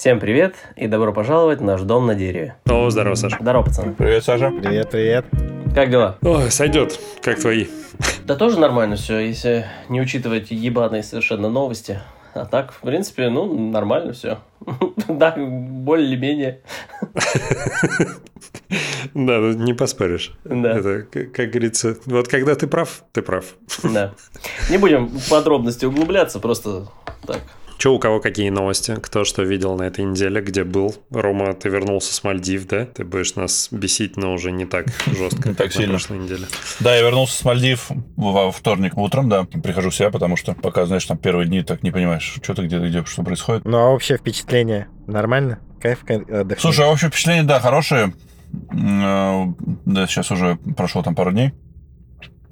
Всем привет и добро пожаловать в наш дом на дереве. О, здорово, Саша. Здорово, пацаны. Привет, Саша. Привет, привет. Как дела? Ой, сойдет. Как твои? Да тоже нормально все, если не учитывать ебаные совершенно новости. А так, в принципе, ну, нормально все. Да, более-менее. Да, ну, не поспоришь. Да. Это, как говорится, вот когда ты прав, ты прав. Да. Не будем в подробности углубляться, просто так. Че, у кого какие новости? Кто что видел на этой неделе? Где был? Рома, ты вернулся с Мальдив, да? Ты будешь нас бесить, но уже не так жестко, Не как так на сильно. прошлой неделе. Да, я вернулся с Мальдив во вторник утром, да. Прихожу в себя, потому что пока, знаешь, там первые дни так не понимаешь, что ты где, где, что происходит. Ну, а общее впечатление нормально? Кайф отдохнул? Слушай, а общее впечатление, да, хорошее. Э, Да, сейчас уже прошло там пару дней.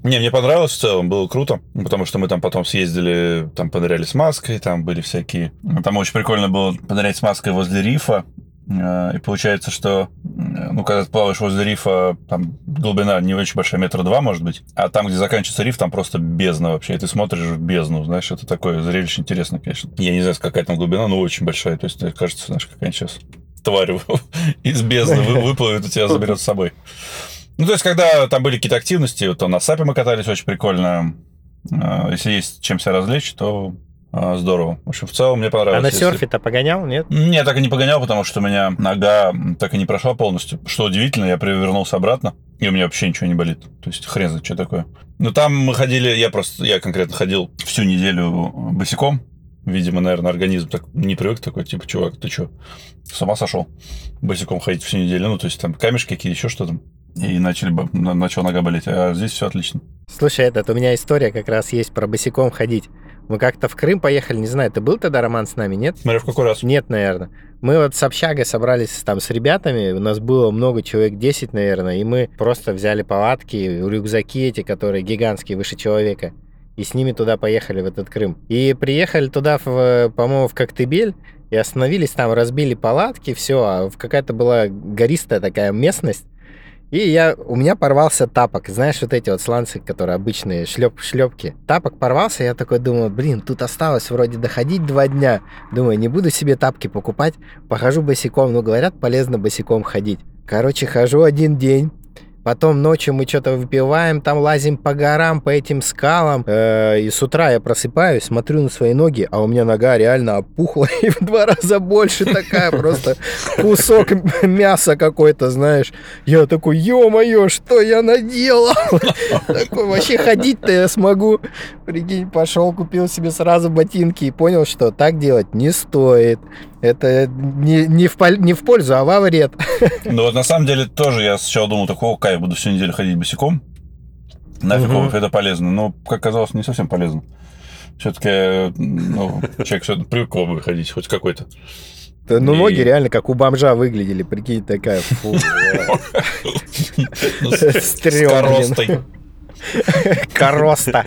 Не, мне понравилось в целом, было круто, потому что мы там потом съездили, там поныряли с маской, там были всякие... Там очень прикольно было понырять с маской возле рифа, Э, и получается, что, э, ну, когда ты плаваешь возле рифа, там глубина не очень большая, метра два, может быть, а там, где заканчивается риф, там просто бездна вообще, и ты смотришь в бездну, знаешь, это такое зрелище интересно, конечно. Я не знаю, какая там глубина, но очень большая, то есть, мне кажется, знаешь, какая-нибудь сейчас тварь из бездны вы- выплывет и тебя заберет с собой. Ну, то есть, когда там были какие-то активности, то на САПе мы катались очень прикольно. Э, Если есть чем себя развлечь, то э, здорово. В общем, в целом мне понравилось. А на Если- серфе-то погонял, нет? не, так и не погонял, потому что у меня нога так и не прошла полностью. Что удивительно, я перевернулся обратно, и у меня вообще ничего не болит. То есть хрен знает, что такое. Ну, там мы ходили, я просто, я конкретно ходил всю неделю босиком. Видимо, наверное, организм так не привык такой, типа, чувак, ты что, с ума сошел? Босиком ходить всю неделю, ну, то есть там камешки какие еще что-то. И начали, на- начала нога болеть. А здесь все отлично. Слушай, этот, у меня история как раз есть про босиком ходить. Мы как-то в Крым поехали, не знаю, ты был тогда, Роман, с нами, нет? Смотря в какой раз. Нет, наверное. Мы вот с общагой собрались там с ребятами, у нас было много, человек 10, наверное, и мы просто взяли палатки, рюкзаки эти, которые гигантские, выше человека, и с ними туда поехали, в этот Крым. И приехали туда, в, по-моему, в Коктебель, и остановились там, разбили палатки, все, а какая-то была гористая такая местность, и я, у меня порвался тапок. Знаешь, вот эти вот сланцы, которые обычные, шлеп, шлепки. Тапок порвался, я такой думаю, блин, тут осталось вроде доходить два дня. Думаю, не буду себе тапки покупать, похожу босиком. Ну, говорят, полезно босиком ходить. Короче, хожу один день. Потом ночью мы что-то выпиваем, там лазим по горам, по этим скалам. Э, И с утра я просыпаюсь, смотрю на свои ноги, а у меня нога реально опухла и в два раза больше такая, просто кусок мяса какой-то, знаешь. Я такой, ё-моё, что я наделал? Такой, вообще ходить-то я смогу. Прикинь, пошел, купил себе сразу ботинки и понял, что так делать не стоит. Это не, не, в, не в пользу, а во вред. Ну вот на самом деле тоже я сначала думал, такого кайф, буду всю неделю ходить босиком. Нафиг Мгм. это полезно. Но, как оказалось, не совсем полезно. Все-таки ну, человек все привык бы ходить, хоть какой-то. Да, Ну, И- ноги реально как у бомжа выглядели, прикинь, такая, фу. Ну, С Стрём, коростой. Короста.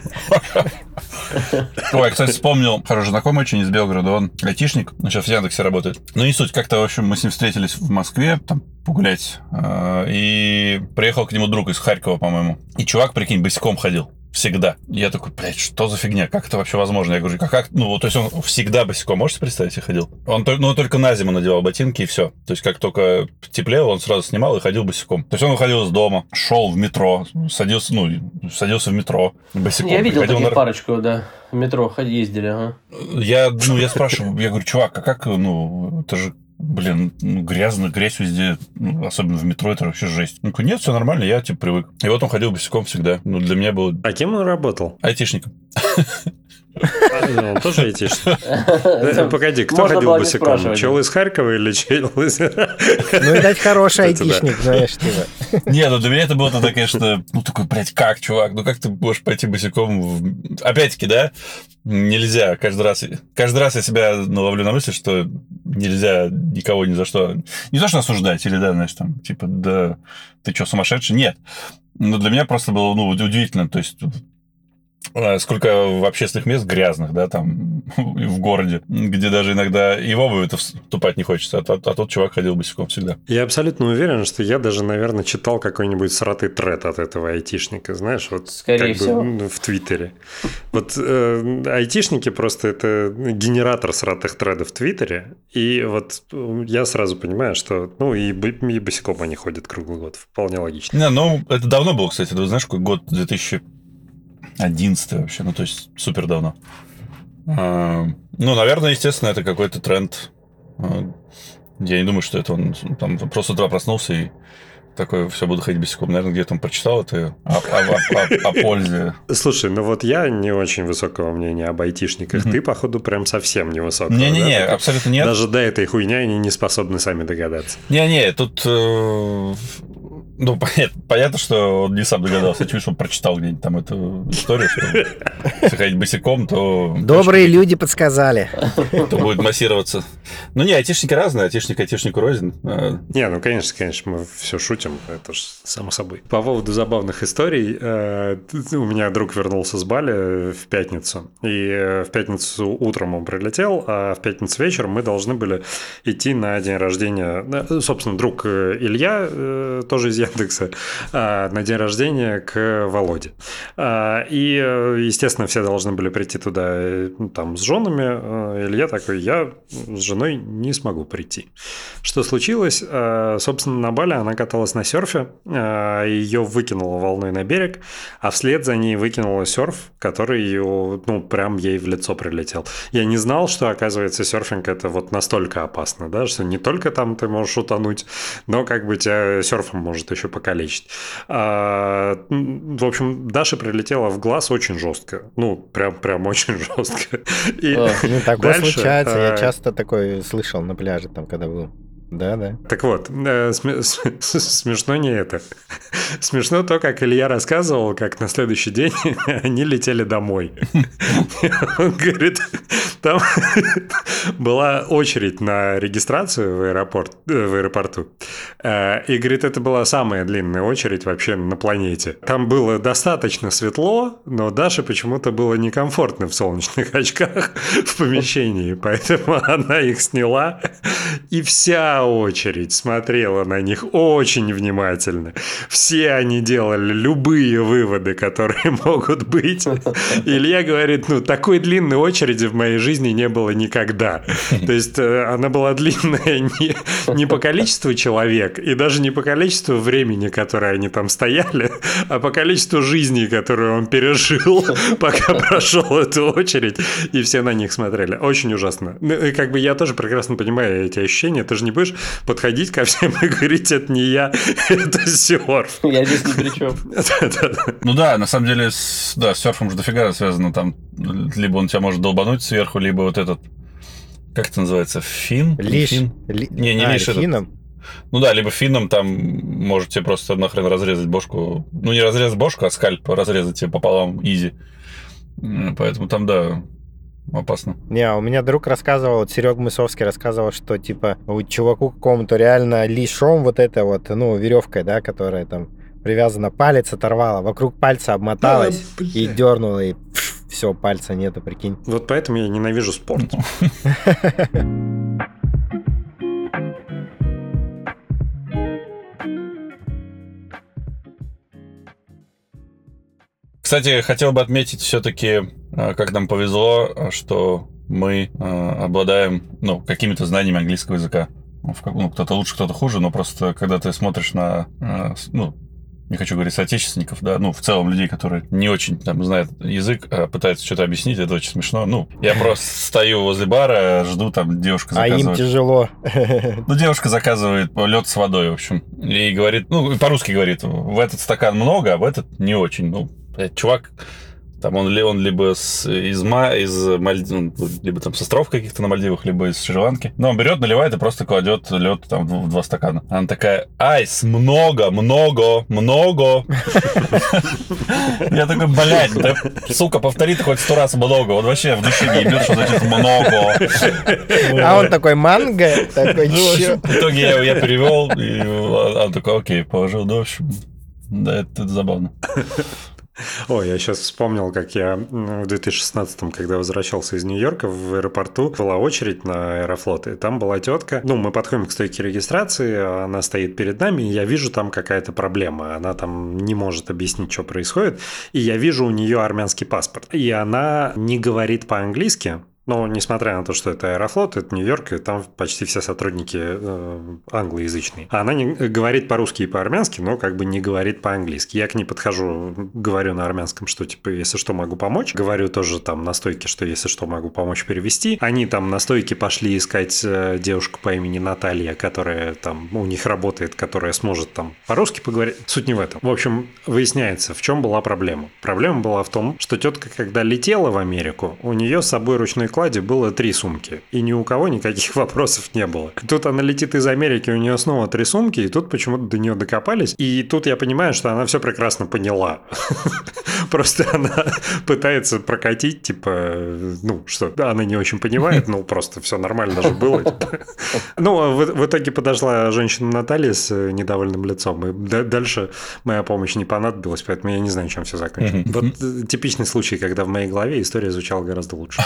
Ой, кстати, вспомнил, хороший знакомый очень из Белгорода, он айтишник, он сейчас в Яндексе работает. Ну, не суть, как-то, в общем, мы с ним встретились в Москве, там, погулять, э, и приехал к нему друг из Харькова, по-моему. И чувак, прикинь, босиком ходил. Всегда. Я такой, блядь, что за фигня? Как это вообще возможно? Я говорю, как, как? Ну, то есть он всегда босиком, можете представить, себе ходил? Он, ну, только на зиму надевал ботинки и все. То есть как только теплело, он сразу снимал и ходил босиком. То есть он выходил из дома, шел в метро, садился, ну, садился в метро босиком. Я видел таких на- парочку, да. В метро ездили, ага. я, ну, я спрашиваю, я говорю, чувак, а как, ну, это же, блин, ну, грязно, грязь везде, ну, особенно в метро, это вообще жесть. Говорит, нет, все нормально, я, типа, привык. И вот он ходил босиком всегда. Ну, для меня был А кем он работал? айтишником. Он тоже айтишник. Погоди, кто ходил босиком? Чел из Харькова или чел из... Ну, видать, хороший айтишник, знаешь, типа. Не, ну, для меня это было тогда, конечно, ну, такой, блядь, как, чувак, ну, как ты можешь пойти босиком? Опять-таки, да, нельзя каждый раз... Каждый раз я себя ловлю на мысли, что нельзя никого ни за что... Не то, что осуждать, или, да, знаешь, там, типа, да, ты что, сумасшедший? Нет. Но для меня просто было, ну, удивительно, то есть сколько в общественных мест грязных, да, там, в городе, где даже иногда и в обуви вступать не хочется, а, а, а тот чувак ходил босиком всегда. Я абсолютно уверен, что я даже, наверное, читал какой-нибудь сратый тред от этого айтишника, знаешь, вот Скорее как всего. бы в Твиттере. Вот э, айтишники просто это генератор сратых тредов в Твиттере, и вот я сразу понимаю, что, ну, и, и босиком они ходят круглый год, вполне логично. Не, ну, это давно было, кстати, ты знаешь, какой год 2011 вообще, ну, то есть супер давно. А, ну, наверное, естественно, это какой-то тренд. А, я не думаю, что это он там просто утра проснулся и такой, все, буду ходить босиком. Наверное, где-то он прочитал это о, о, о, о пользе. Слушай, ну вот я не очень высокого мнения об айтишниках. Ты, походу, прям совсем невысокого. Не-не-не, да? абсолютно нет. Даже до этой хуйни они не способны сами догадаться. Не-не, тут... Э, ну, понятно, понятно, что он не сам догадался. Чуть, что он прочитал где-нибудь там эту историю, что если ходить босиком, то... Добрые конечно, люди подсказали. То будет массироваться. Ну, не, айтишники разные, айтишник айтишнику рознь. Не, ну, конечно, конечно, мы все шутим, это же само собой. По поводу забавных историй, э, у меня друг вернулся с Бали в пятницу, и в пятницу утром он прилетел, а в пятницу вечером мы должны были идти на день рождения, собственно, друг Илья, э, тоже из Яндекса, а, на день рождения к Володе. А, и, естественно, все должны были прийти туда ну, там с женами. Илья такой, я с женой не смогу прийти. Что случилось? Собственно, на Бали она каталась на серфе, ее выкинуло волной на берег, а вслед за ней выкинуло серф, который ее, ну, прям ей в лицо прилетел. Я не знал, что, оказывается, серфинг это вот настолько опасно, да, что не только там ты можешь утонуть, но как бы тебя серфом может еще покалечить. А, в общем, Даша прилетела в глаз очень жестко. Ну, прям, прям очень жестко. И ну, такое дальше, случается. Я часто такое слышал на пляже, там, когда был. Да, да. Так вот, э, смешно не это. Смешно то, как Илья рассказывал, как на следующий день они летели домой. Он говорит, там была очередь на регистрацию в, аэропорт, э, в аэропорту. Э, и, говорит, это была самая длинная очередь вообще на планете. Там было достаточно светло, но Даше почему-то было некомфортно в солнечных очках в помещении, поэтому она их сняла, и вся очередь смотрела на них очень внимательно. Все они делали любые выводы, которые могут быть. Илья говорит, ну, такой длинной очереди в моей жизни не было никогда. То есть э, она была длинная не, не по количеству человек и даже не по количеству времени, которое они там стояли, а по количеству жизней, которую он пережил, пока прошел эту очередь, и все на них смотрели. Очень ужасно. Ну, и как бы я тоже прекрасно понимаю эти ощущения. Ты же не будешь подходить ко всем и говорить, это не я, это серф. Я здесь ни при чем. Ну да, на самом деле, с, да, с серфом же дофига связано там. Либо он тебя может долбануть сверху, либо вот этот, как это называется, фин? Лиш. Фин? Ли... Не, не а, лиш. Фином? Ну да, либо финном там можете просто нахрен разрезать бошку. Ну, не разрезать бошку, а скальп разрезать тебе пополам изи. Поэтому там, да, опасно. Не, у меня друг рассказывал, вот Серег Мысовский рассказывал, что типа у чуваку какому-то реально лишом вот это вот, ну, веревкой, да, которая там привязана, палец оторвала, вокруг пальца обмоталась а, и дернула, и все, пальца нету, прикинь. Вот поэтому я ненавижу спорт. Кстати, хотел бы отметить все-таки, как нам повезло, что мы обладаем ну, какими-то знаниями английского языка. Ну, кто-то лучше, кто-то хуже, но просто когда ты смотришь на ну, не хочу говорить соотечественников, да, ну, в целом людей, которые не очень там знают язык, а пытаются что-то объяснить, это очень смешно. Ну, я просто стою возле бара, жду, там девушка заказывает. А им тяжело. Ну, девушка заказывает лед с водой, в общем, и говорит, ну, по-русски говорит, в этот стакан много, а в этот не очень. Ну, чувак там он, он либо с, из, Ма, из Мальдив, ну, либо там с островов каких-то на Мальдивах, либо из Шри-Ланки. Но он берет, наливает и просто кладет лед там в два стакана. Она такая, айс, много, много, много. Я такой, блядь, да, сука, повтори хоть сто раз много. Он вообще в душе не ебет, что значит много. А он такой, манго? Такой, ну, В итоге я, я перевел, и он такой, окей, положил, да, в общем, да, это, это забавно. Ой, я сейчас вспомнил, как я в 2016-м, когда возвращался из Нью-Йорка, в аэропорту была очередь на Аэрофлот, и там была тетка. Ну, мы подходим к стойке регистрации, она стоит перед нами, и я вижу там какая-то проблема. Она там не может объяснить, что происходит. И я вижу у нее армянский паспорт. И она не говорит по-английски, но несмотря на то, что это Аэрофлот, это Нью-Йорк, и там почти все сотрудники э, англоязычные. Она не, говорит по-русски и по-армянски, но как бы не говорит по-английски. Я к ней подхожу, говорю на армянском, что типа, если что, могу помочь. Говорю тоже там на стойке, что если что, могу помочь перевести. Они там на стойке пошли искать э, девушку по имени Наталья, которая там у них работает, которая сможет там по-русски поговорить. Суть не в этом. В общем, выясняется, в чем была проблема. Проблема была в том, что тетка, когда летела в Америку, у нее с собой ручной кладе было три сумки, и ни у кого никаких вопросов не было. Тут она летит из Америки, у нее снова три сумки, и тут почему-то до нее докопались, и тут я понимаю, что она все прекрасно поняла. Просто она пытается прокатить, типа, ну, что, она не очень понимает, ну, просто все нормально же было. Типа. Ну, в, в итоге подошла женщина Наталья с недовольным лицом, и дальше моя помощь не понадобилась, поэтому я не знаю, чем все закончилось. Вот э, типичный случай, когда в моей голове история звучала гораздо лучше.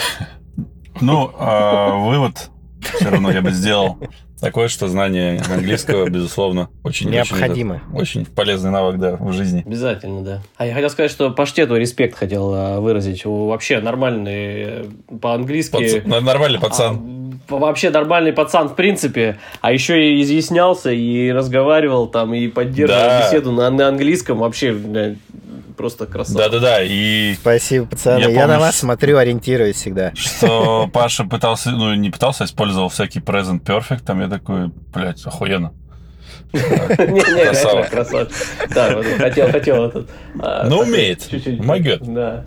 Ну, а, вывод все равно я бы сделал такое, что знание английского, безусловно, очень необходимо. Очень, очень полезный навык, да, в жизни. Обязательно, да. А я хотел сказать, что паштету респект хотел а, выразить. Вообще нормальный по-английски. Пац... Нормальный пацан. А, вообще нормальный пацан в принципе, а еще и изъяснялся и разговаривал там и поддерживал да. беседу на, на английском. Вообще просто красава. Да-да-да, и... Спасибо, пацаны. Я, я помню, на вас смотрю, ориентируюсь всегда. Что Паша пытался, ну, не пытался, а использовал всякий present perfect, там я такой, блядь, охуенно. Не-не, красава. Да, хотел, хотел этот. А, ну, умеет. Могет. Да.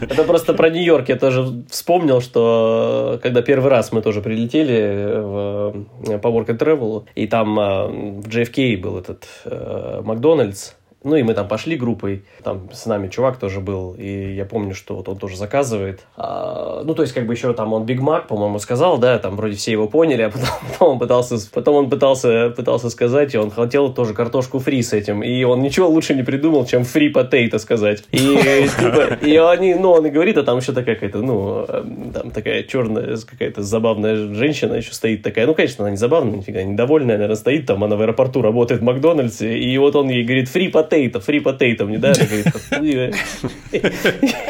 Это просто про Нью-Йорк. Я тоже вспомнил, что когда первый раз мы тоже прилетели в, по Work and Travel, и там в JFK был этот э, Макдональдс, ну и мы там пошли группой, там с нами чувак тоже был, и я помню, что вот он тоже заказывает. А, ну, то есть, как бы еще там он Биг Мак, по-моему, сказал, да, там вроде все его поняли, а потом, потом он пытался, потом он пытался, пытался сказать, и он хотел тоже картошку фри с этим, и он ничего лучше не придумал, чем фри потейто сказать. И, типа, и они, ну, он и говорит, а там еще такая какая-то, ну, там такая черная, какая-то забавная женщина еще стоит такая, ну, конечно, она не забавная, нифига, недовольная, наверное, стоит там, она в аэропорту работает в Макдональдсе, и вот он ей говорит, фри потейто, потейто, фри потейто мне, да?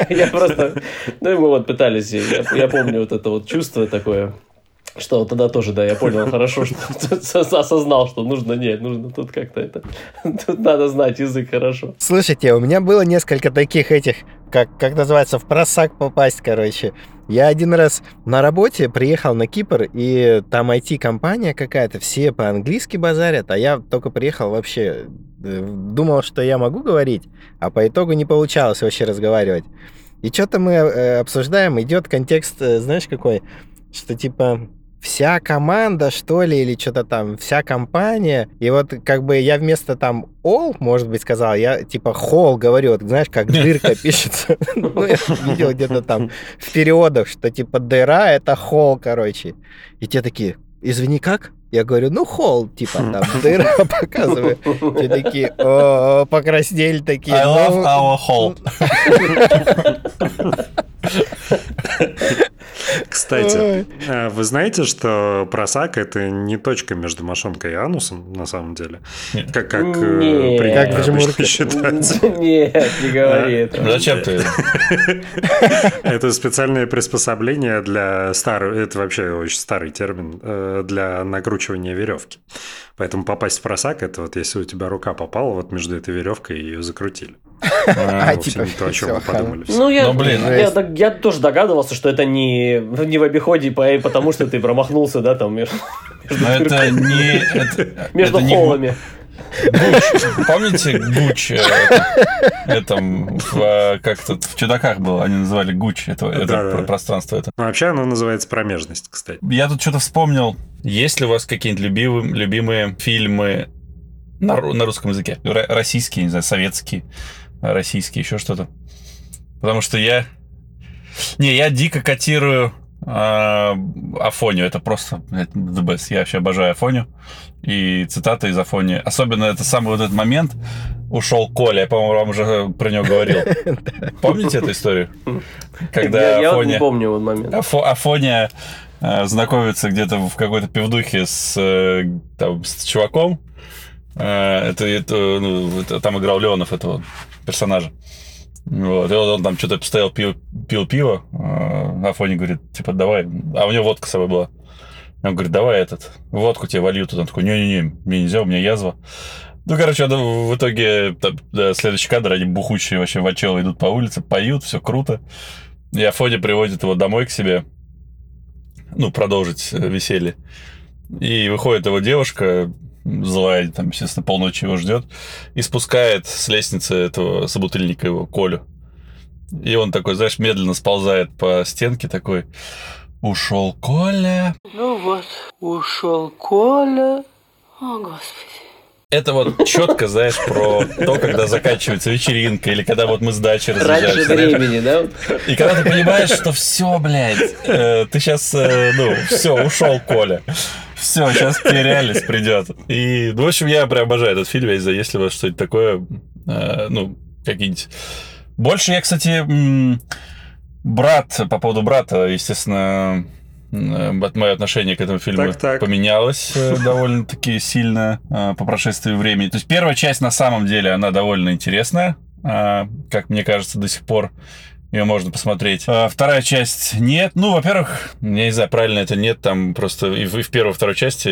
Я просто... Ну, и мы вот пытались, я помню вот это вот чувство такое, что тогда тоже, да, я понял хорошо, что осознал, что нужно, нет, нужно тут как-то это, тут надо знать язык хорошо. Слушайте, у меня было несколько таких этих, как, как называется, в просак попасть, короче. Я один раз на работе приехал на Кипр, и там IT-компания какая-то, все по-английски базарят, а я только приехал вообще, думал, что я могу говорить, а по итогу не получалось вообще разговаривать. И что-то мы э, обсуждаем, идет контекст, э, знаешь, какой, что типа вся команда, что ли, или что-то там, вся компания. И вот как бы я вместо там all, может быть, сказал, я типа hall говорю, вот, знаешь, как дырка пишется. Ну, я видел где-то там в переводах, что типа дыра — это hall, короче. И те такие, извини, как? Я говорю, ну, холл, типа, там, дыра показываю. Те такие, покраснели такие. I love our hall. Кстати, а вы знаете, что просак это не точка между мошонкой и анусом, на самом деле? Как, как, э, принято как обычно считать. Нет, не говори это. Зачем ты? Это специальное приспособление для старого, это вообще очень старый термин, э, для накручивания веревки. Поэтому попасть в просак, это вот если у тебя рука попала вот между этой веревкой, ее закрутили. А, типа, не то, о чем вы подумали. Ну, я, блин, я, тоже догадывался, что это не, не в обиходе, потому что ты промахнулся, да, там между, это не, между холлами. Гуч. Помните Гуч? Э, этом э, как тут в чудаках было, они называли Гуч это, это да, пространство это. Ну, вообще оно называется промежность, кстати. Я тут что-то вспомнил. Есть ли у вас какие-нибудь любимые, любимые фильмы на, на русском языке? Российские, не знаю, советские, российские, еще что-то. Потому что я... Не, я дико котирую А, Афонию, это просто блядь, the best. Я вообще обожаю Афонию. И цитаты из Афонии. Особенно это самый вот этот момент, ушел Коля, я, по-моему, вам уже про него говорил. Помните эту историю? Когда я, не помню вот момент. Афо, Афония э, знакомится где-то в какой-то пивдухе с, э, там, с чуваком. Э, это, это, ну, это, там играл Леонов этого персонажа. Вот, и он, он там что-то постоял, пил, пил пиво, э, на фоне говорит, типа, давай, а у него водка с собой была. Он говорит, давай этот, водку тебе волью. Тут он такой, не-не-не, мне нельзя, у меня язва. Ну, короче, в итоге там, да, следующий кадр, они бухучие вообще в очело идут по улице, поют, все круто. И Афоня приводит его домой к себе, ну, продолжить э, веселье. И выходит его девушка, злая, там, естественно, полночи его ждет, и спускает с лестницы этого собутыльника его, Колю. И он такой, знаешь, медленно сползает по стенке такой, ушел Коля. Ну вот, ушел Коля. О, Господи. Это вот четко, знаешь, про то, когда заканчивается вечеринка, или когда вот мы с дачи разъезжаемся. Раньше времени, да? И когда ты понимаешь, что все, блядь, э, ты сейчас, э, ну, все, ушел Коля. Все, сейчас тебе реальность придет. И, ну, в общем, я прям обожаю этот фильм, если если у вас что-нибудь такое, э, ну, какие-нибудь... Больше я, кстати, брат, по поводу брата, естественно, Э, мое отношение к этому фильму так, так. поменялось э, довольно-таки сильно э, по прошествии времени. То есть первая часть на самом деле, она довольно интересная, как мне кажется, до сих пор ее можно посмотреть. вторая часть нет. Ну, во-первых, я не знаю, правильно это нет, там просто и в, и в первой, и второй части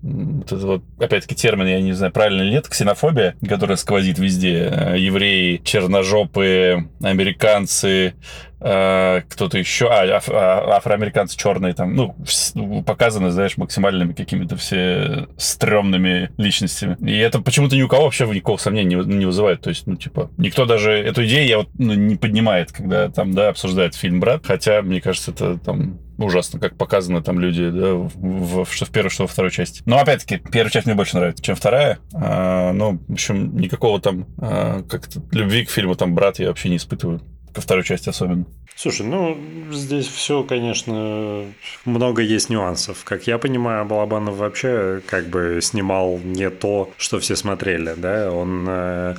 вот это вот, опять-таки, термин, я не знаю, правильно или нет, ксенофобия, которая сквозит везде. Евреи, черножопые, американцы, Э, кто-то еще, а, аф, а, афроамериканцы черные там, ну, показаны, знаешь, максимальными какими-то все стрёмными личностями. И это почему-то ни у кого вообще никакого сомнения не, не вызывает. То есть, ну, типа, никто даже эту идею я вот, ну, не поднимает, когда там, да, обсуждает фильм «Брат», хотя, мне кажется, это там ужасно, как показаны там люди, да, в, в, что в первой, что во второй части. Но, опять-таки, первая часть мне больше нравится, чем вторая. А, ну, в общем, никакого там а, как-то любви к фильму там «Брат» я вообще не испытываю ко второй части особенно. Слушай, ну, здесь все, конечно, много есть нюансов. Как я понимаю, Балабанов вообще как бы снимал не то, что все смотрели, да, он э,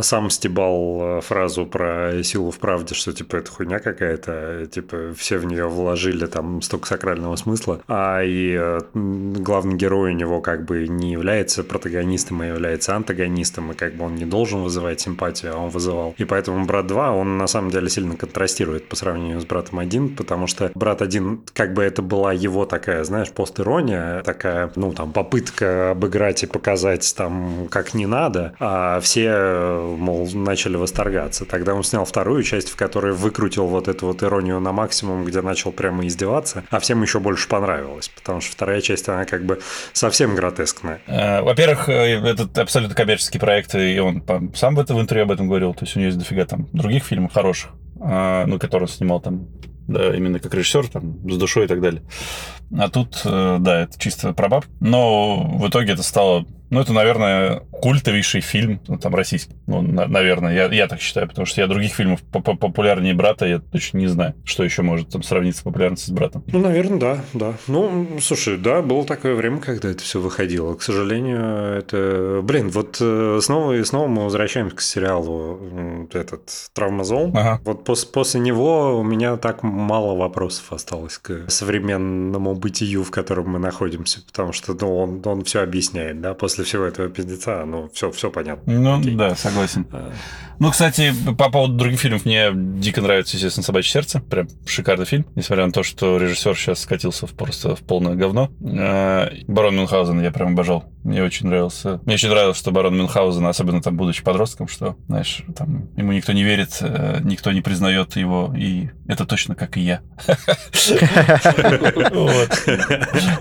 сам стебал фразу про силу в правде, что, типа, это хуйня какая-то, типа, все в нее вложили там столько сакрального смысла, а и э, главный герой у него как бы не является протагонистом, а является антагонистом, и как бы он не должен вызывать симпатию, а он вызывал. И поэтому «Брат 2», он на самом деле сильно контрастирует по сравнению с братом один, потому что брат один, как бы это была его такая, знаешь, постирония, такая, ну, там, попытка обыграть и показать там, как не надо, а все, мол, начали восторгаться. Тогда он снял вторую часть, в которой выкрутил вот эту вот иронию на максимум, где начал прямо издеваться, а всем еще больше понравилось, потому что вторая часть, она как бы совсем гротескная. Э, во-первых, э, этот абсолютно коммерческий проект, и он сам в этом интервью об этом говорил, то есть у него есть дофига там других фильмов хороших, ну, который он снимал там, да, именно как режиссер, там, с душой и так далее. А тут, э, да, это чисто про Но в итоге это стало ну, это, наверное, культовейший фильм, ну, там, российский. Ну, на, наверное, я, я так считаю, потому что я других фильмов популярнее брата, я точно не знаю, что еще может там сравниться с популярностью с братом. Ну, наверное, да, да. Ну, слушай, да, было такое время, когда это все выходило. К сожалению, это... Блин, вот э, снова и снова мы возвращаемся к сериалу этот «Травмозол». Ага. Вот пос после него у меня так мало вопросов осталось к современному бытию, в котором мы находимся, потому что ну, он, он все объясняет, да, после после всего этого пиздеца, ну, все, все понятно. Ну, Окей. да, согласен. А... Ну, кстати, по поводу других фильмов, мне дико нравится, естественно, «Собачье сердце». Прям шикарный фильм, несмотря на то, что режиссер сейчас скатился в просто в полное говно. А, Барон Мюнхгаузен я прям обожал. Мне очень нравился. Мне очень нравилось, что Барон Мюнхгаузен, особенно там, будучи подростком, что, знаешь, там ему никто не верит, э, никто не признает его, и это точно как и я.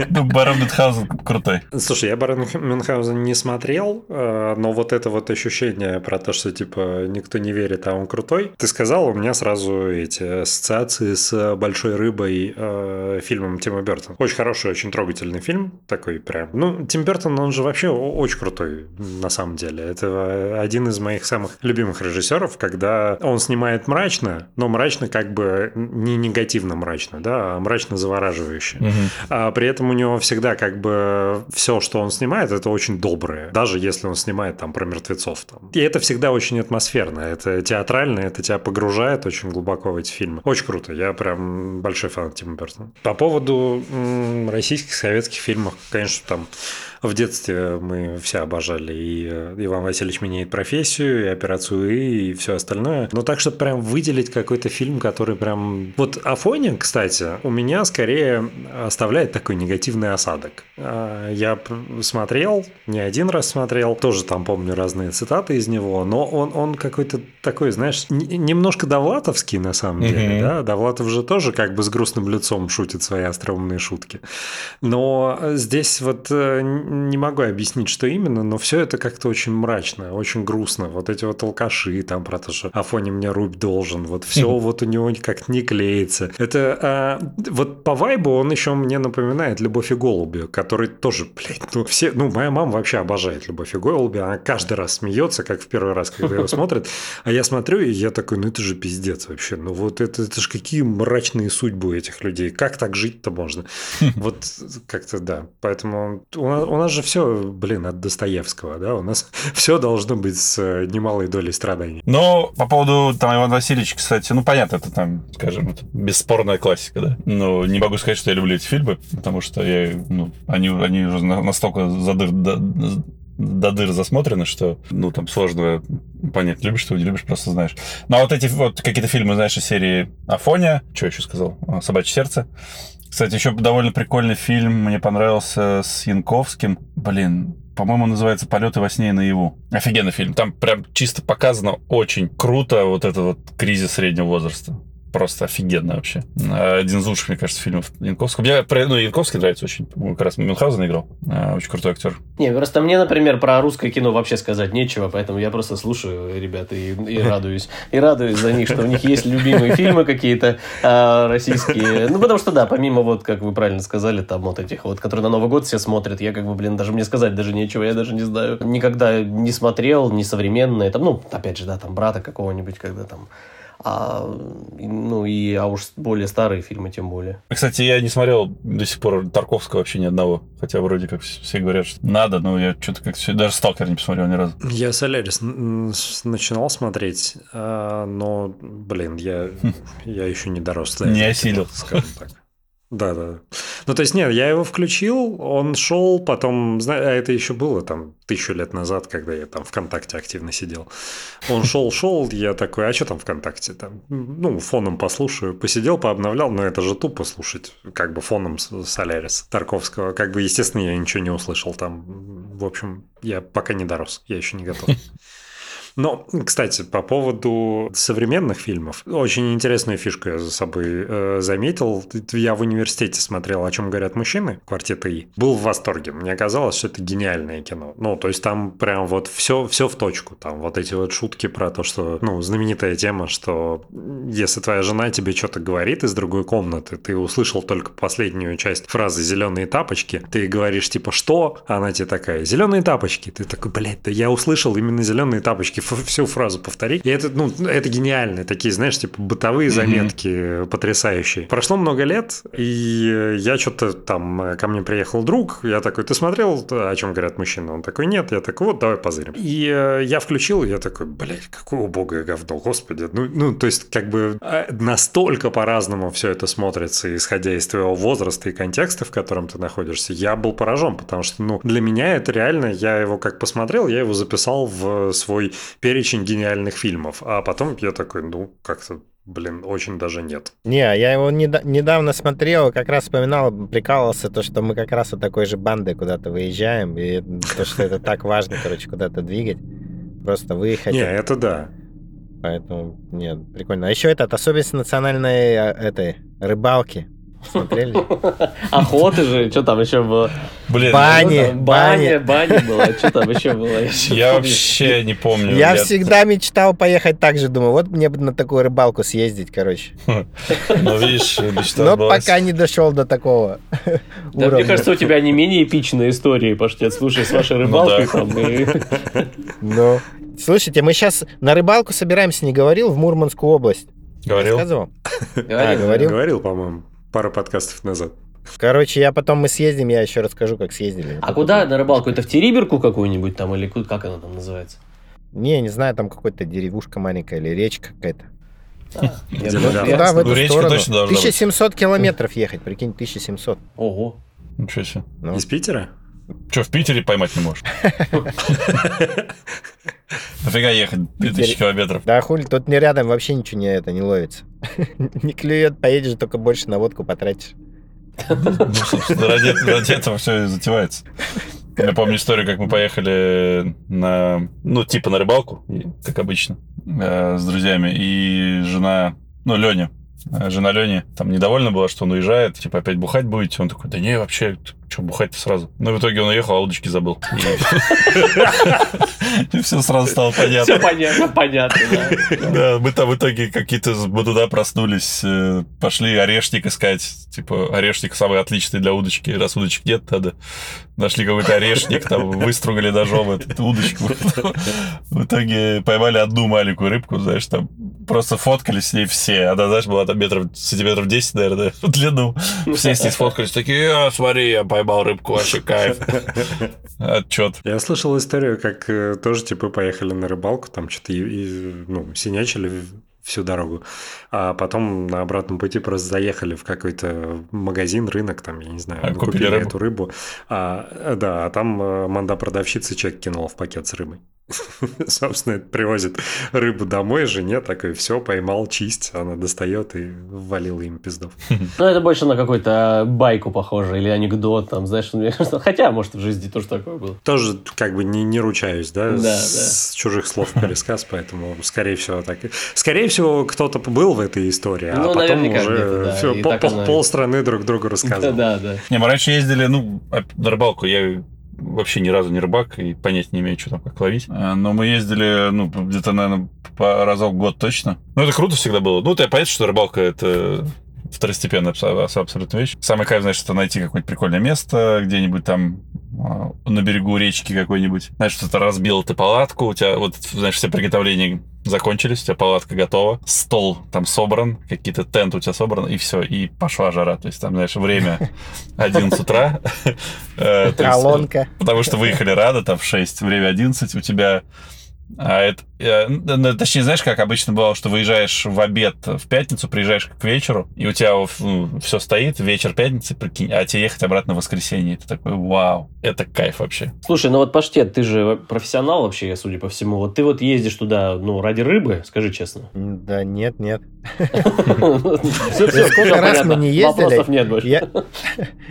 Ну, Барон Мюнхгаузен крутой. Слушай, я Барон Мюнхгаузен не смотрел, э, но вот это вот ощущение про то, что типа никто не верит, а он крутой, ты сказал, у меня сразу эти ассоциации с «Большой рыбой» э, фильмом Тима Бертона. Очень хороший, очень трогательный фильм, такой прям. Ну, Тим Бертон, он же вообще очень крутой на самом деле. Это один из моих самых любимых режиссеров, когда он снимает мрачно, но мрачно как бы не негативно мрачно, да, а мрачно завораживающе. Угу. А при этом у него всегда как бы все, что он снимает, это очень доброе. Даже если он снимает там про мертвецов. Там. И это всегда очень атмосферно. Это театрально, это тебя погружает очень глубоко в эти фильмы. Очень круто. Я прям большой фан Тима Бертона. По поводу м- российских, советских фильмов, конечно, там в детстве мы все обожали и э, Иван Васильевич меняет профессию, и операцию И, и все остальное. Но так, чтобы прям выделить какой-то фильм, который прям... Вот Афоня, кстати, у меня скорее оставляет такой негативный осадок. А, я смотрел, не один раз смотрел, тоже там помню разные цитаты из него, но он, он какой-то такой, знаешь, немножко довлатовский на самом деле, mm-hmm. да? Довлатов же тоже как бы с грустным лицом шутит свои остроумные шутки. Но здесь вот э, не могу объяснить, что именно, но все это как-то очень мрачно, очень грустно. Вот эти вот алкаши там про то, что Афоне мне рубь должен, вот все вот у него как-то не клеится. Это а, вот по вайбу он еще мне напоминает «Любовь и голуби», который тоже, блядь, ну все, ну моя мама вообще обожает «Любовь и голуби», она каждый раз смеется, как в первый раз, когда его смотрит, а я смотрю, и я такой, ну это же пиздец вообще, ну вот это, это же какие мрачные судьбы у этих людей, как так жить-то можно? Вот как-то да, поэтому у нас, у нас же все, блин, от Достоевского, да, у нас все должно быть с э, немалой долей страданий. Но по поводу там Ивана Васильевича, кстати, ну, понятно, это там, скажем, это бесспорная классика, да. Но не могу сказать, что я люблю эти фильмы, потому что я, ну, они, они уже настолько задыр, до, дыр засмотрены, что, ну, там сложно понять, любишь ты, не любишь, просто знаешь. Ну, а вот эти вот какие-то фильмы, знаешь, из серии Афоня, что еще сказал, «Собачье сердце», кстати, еще довольно прикольный фильм мне понравился с Янковским. Блин, по-моему, называется «Полеты во сне и наяву». Офигенный фильм. Там прям чисто показано очень круто вот этот вот кризис среднего возраста просто офигенно вообще. Один из лучших, мне кажется, фильмов Янковского. Мне, ну, Янковский нравится очень. Как раз Мюнхгаузен играл. А, очень крутой актер. Не, просто мне, например, про русское кино вообще сказать нечего, поэтому я просто слушаю ребят и, и радуюсь. И радуюсь за них, что у них есть любимые фильмы какие-то а, российские. Ну, потому что, да, помимо вот, как вы правильно сказали, там вот этих вот, которые на Новый год все смотрят, я как бы, блин, даже мне сказать даже нечего, я даже не знаю. Никогда не смотрел, не современные, там, ну, опять же, да, там, брата какого-нибудь, когда там а, ну и, а уж более старые фильмы тем более. Кстати, я не смотрел до сих пор Тарковского вообще ни одного. Хотя вроде как все говорят, что надо, но я что-то как даже «Сталкер» не посмотрел ни разу. Я «Солярис» начинал смотреть, а, но, блин, я, я еще не дорос. Не осилил. Скажем так. Да, да. Ну, то есть, нет, я его включил, он шел, потом, а это еще было там тысячу лет назад, когда я там ВКонтакте активно сидел. Он шел, шел, я такой, а что там ВКонтакте? Там, ну, фоном послушаю. Посидел, пообновлял, но это же тупо слушать, как бы фоном Солярис Тарковского. Как бы, естественно, я ничего не услышал там. В общем, я пока не дорос, я еще не готов. Но, кстати, по поводу современных фильмов, очень интересную фишку я за собой э, заметил. Я в университете смотрел «О чем говорят мужчины», квартета И. Был в восторге. Мне казалось, что это гениальное кино. Ну, то есть там прям вот все, все в точку. Там вот эти вот шутки про то, что, ну, знаменитая тема, что если твоя жена тебе что-то говорит из другой комнаты, ты услышал только последнюю часть фразы «зеленые тапочки», ты говоришь типа «что?», она тебе такая «зеленые тапочки». Ты такой, блядь, да я услышал именно «зеленые тапочки» всю фразу повтори. И это, ну, это гениально. Такие, знаешь, типа бытовые заметки mm-hmm. потрясающие. Прошло много лет, и я что-то там, ко мне приехал друг, я такой, ты смотрел, о чем говорят мужчины? Он такой, нет. Я такой, вот, давай позырим. И э, я включил, и я такой, блядь, какое убогое говно, господи. Ну, ну, то есть, как бы э, настолько по-разному все это смотрится, исходя из твоего возраста и контекста, в котором ты находишься. Я был поражен, потому что, ну, для меня это реально, я его как посмотрел, я его записал в свой перечень гениальных фильмов. А потом я такой, ну, как-то Блин, очень даже нет. Не, я его недо- недавно смотрел, как раз вспоминал, прикалывался, то, что мы как раз от такой же банды куда-то выезжаем, и то, что это так важно, короче, куда-то двигать, просто выехать. Не, это да. Поэтому, нет, прикольно. А еще этот, особенность национальной а, этой рыбалки. Смотрели? Охоты же, что там еще было? Блин, Ну, баня, бани. баня была, что там еще было? я вообще не помню. Я всегда мечтал поехать так же, думаю, вот мне бы на такую рыбалку съездить, короче. Ну, видишь, мечта Но пока не дошел до такого Да, мне уровня. кажется, у тебя не менее эпичные истории, Паштет, слушай, с вашей рыбалкой да. там. Ну, слушайте, мы сейчас на рыбалку собираемся, не говорил, в Мурманскую область. Говорил? Рассказывал? Говорил, говорил? Говорил, по-моему, пару подкастов назад. Короче, я потом мы съездим, я еще расскажу, как съездили. А куда на рыбалку? Это в Териберку какую-нибудь там или как она там называется? Не, не знаю, там какой-то деревушка маленькая или речка какая-то. Туда, в Ну, эту сторону. точно должна быть. 1700 километров ехать, прикинь, 1700. Ого. Ничего себе. Ну, Из Питера? Че, в Питере поймать не можешь? Нафига ехать 2000 километров? Да хули, тут не рядом вообще ничего не, это, не ловится. Не клюет, поедешь, только больше на водку потратишь. Ну, собственно, ради, ради этого все и затевается. Я помню историю, как мы поехали на, ну, типа на рыбалку, как обычно, э, с друзьями, и жена, ну, Леня, э, жена Лени там недовольна была, что он уезжает, типа, опять бухать будете? Он такой, да не, вообще, что бухать-то сразу? Ну, в итоге он уехал, а удочки забыл. И все сразу стало понятно. Все понятно, понятно, да. Мы там в итоге какие-то с туда проснулись, э, пошли орешник искать. Типа, орешник самый отличный для удочки. Раз удочек нет, надо. Нашли какой-то орешник, там выстругали ножом эту удочку. В итоге поймали одну маленькую рыбку, знаешь, там просто фоткались с ней все. Она, знаешь, была там метров, сантиметров 10, наверное, в длину. Все с ней сфоткались, такие, «А, смотри, я поймал рыбку, вообще кайф. Отчет. Я слышал историю, как э, тоже типа поехали на рыбалку, там что-то ну, синячили всю дорогу, а потом на обратном пути просто заехали в какой-то магазин, рынок, там, я не знаю, А, купили купили рыбу? эту рыбу, а, да, а там э, манда продавщица чек кинула в пакет с рыбой. Собственно, это привозит рыбу домой жене, такой, все, поймал, чисть, она достает и ввалила им пиздов. Ну, это больше на какую-то байку похоже, или анекдот, там, знаешь, мне кажется, хотя, может, в жизни тоже такое было. Тоже как бы не, не ручаюсь, да, Да, с, с чужих слов пересказ, поэтому, скорее всего, так. Скорее всего, кто-то был в этой истории, Ну, а потом уже да, всё, и пол, пол- полстраны друг другу рассказывал. Да, да. Не, мы раньше ездили, ну, оп- на рыбалку. Я вообще ни разу не рыбак и понять не имею, что там, как ловить. Э, Но мы ездили, ну, где-то, наверное, по разок в год точно. Ну, это круто всегда было. Ну, ты понятно, что рыбалка — это второстепенная абсо- абсо- абсолютно вещь. Самый кайф, знаешь, это найти какое-нибудь прикольное место, где-нибудь там а, на берегу речки какой-нибудь. Знаешь, что-то разбил ты палатку, у тебя, вот, знаешь, все приготовления закончились, у тебя палатка готова, стол там собран, какие-то тенты у тебя собраны, и все, и пошла жара. То есть там, знаешь, время 11 утра. Э, Колонка. Потому что выехали рано, там в 6, время 11, у тебя... А это, э, ну, точнее, знаешь, как обычно бывало, что выезжаешь в обед в пятницу, приезжаешь к вечеру, и у тебя все стоит, вечер пятницы, прикинь, а тебе ехать обратно в воскресенье. Ты такой, вау, это кайф вообще. Слушай, ну вот Паштет, ты же профессионал вообще, судя по всему. Вот ты вот ездишь туда, ну, ради рыбы, скажи честно. Да нет, нет. Всё, всё, Сколько раз мы не ездили, Вопросов нет больше.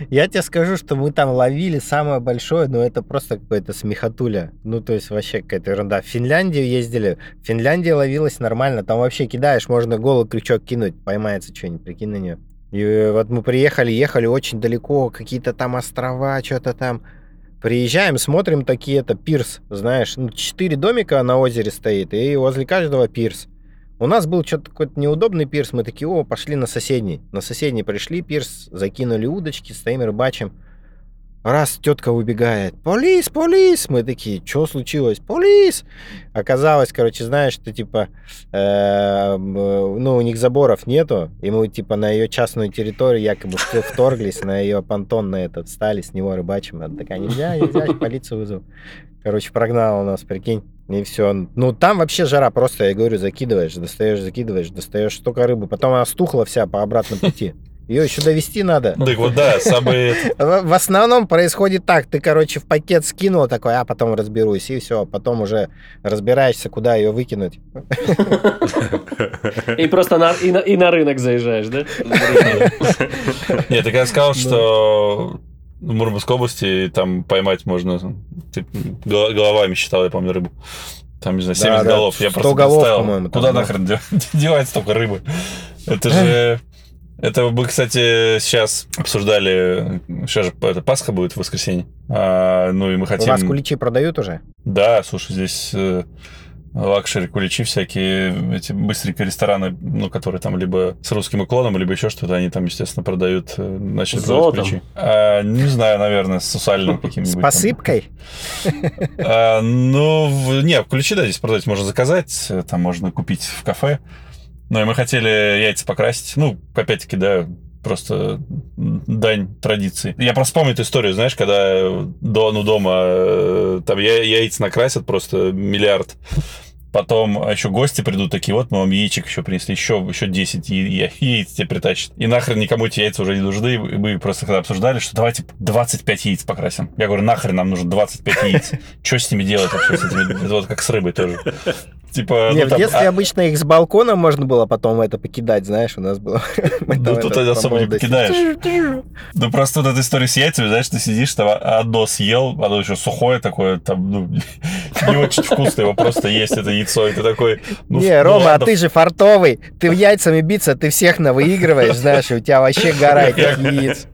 Я, тебе скажу, что мы там ловили самое большое, но это просто какое-то смехотуля. Ну, то есть вообще какая-то ерунда. В Финляндию ездили. Финляндии ловилось нормально. Там вообще кидаешь, можно голый крючок кинуть, поймается что-нибудь, прикинь на нее. И вот мы приехали, ехали очень далеко, какие-то там острова, что-то там. Приезжаем, смотрим такие, это пирс, знаешь, ну, четыре домика на озере стоит, и возле каждого пирс. У нас был что-то какой-то неудобный пирс, мы такие, о, пошли на соседний. На соседний пришли пирс, закинули удочки, стоим рыбачим. Раз тетка выбегает, полис, полис, мы такие, что случилось, полис. Оказалось, короче, знаешь, что типа, э, м, ну, у них заборов нету, и мы типа на ее частную территорию якобы вт- вторглись, на ее понтон на этот, стали с него рыбачим. Она такая, нельзя, нельзя, полицию вызову. Короче, прогнала нас, прикинь. И все. Ну, там вообще жара просто, я говорю, закидываешь, достаешь, закидываешь, достаешь столько рыбы. Потом она стухла вся по обратному пути. Ее еще довести надо. Так вот, да, самые... В в основном происходит так. Ты, короче, в пакет скинул такой, а потом разберусь. И все. Потом уже разбираешься, куда ее выкинуть. И просто на, и, на, и на рынок заезжаешь, да? Нет, ты когда сказал, что в Мурманской области там поймать можно... Ты гол- головами считал, я помню, рыбу. Там, не знаю, 70 Да, да, голов. Я 100 просто голов, представил, там, куда да. нахрен де- девать столько рыбы? Это же... Это мы, кстати, сейчас обсуждали, сейчас же это Пасха будет в воскресенье. А, ну и мы хотим... У вас куличи продают уже? Да, слушай, здесь э, luxury куличи всякие, эти быстренькие рестораны, ну, которые там либо с русским уклоном, либо еще что-то, они там, естественно, продают, э, продавать Золотом? куличи. А, не знаю, наверное, с сусальным С каким-нибудь. там. посыпкой? А, ну, не, ключи, да, здесь продать можно заказать, э, там можно купить в кафе. Ну, и мы хотели яйца покрасить. Ну, опять-таки, да, просто дань традиции. Я просто помню эту историю, знаешь, когда до, ну, дома э, там я, яиц накрасят просто миллиард. Потом еще гости придут такие, вот мы вам яичек еще принесли, еще, еще 10 я- яиц тебе притащат. И нахрен никому эти яйца уже не нужны. И мы просто когда обсуждали, что давайте 25 яиц покрасим. Я говорю, нахрен нам нужно 25 яиц. Что с ними делать вообще? С этими? Это вот как с рыбой тоже. Типа, Не, ну, в там, детстве а- обычно их с балкона можно было потом это покидать, знаешь, у нас было. Ну, тут это особо не покидаешь. Ну, просто вот эта история с яйцами, знаешь, ты сидишь, там одно съел, оно еще сухое такое, там, ну, не очень вкусно, его просто есть, это яйцо, и ты такой... ну, Не, ну Рома, а ладно, ты же фартовый. Ты в яйцами биться, ты всех навыигрываешь, знаешь, и у тебя вообще гора этих яиц.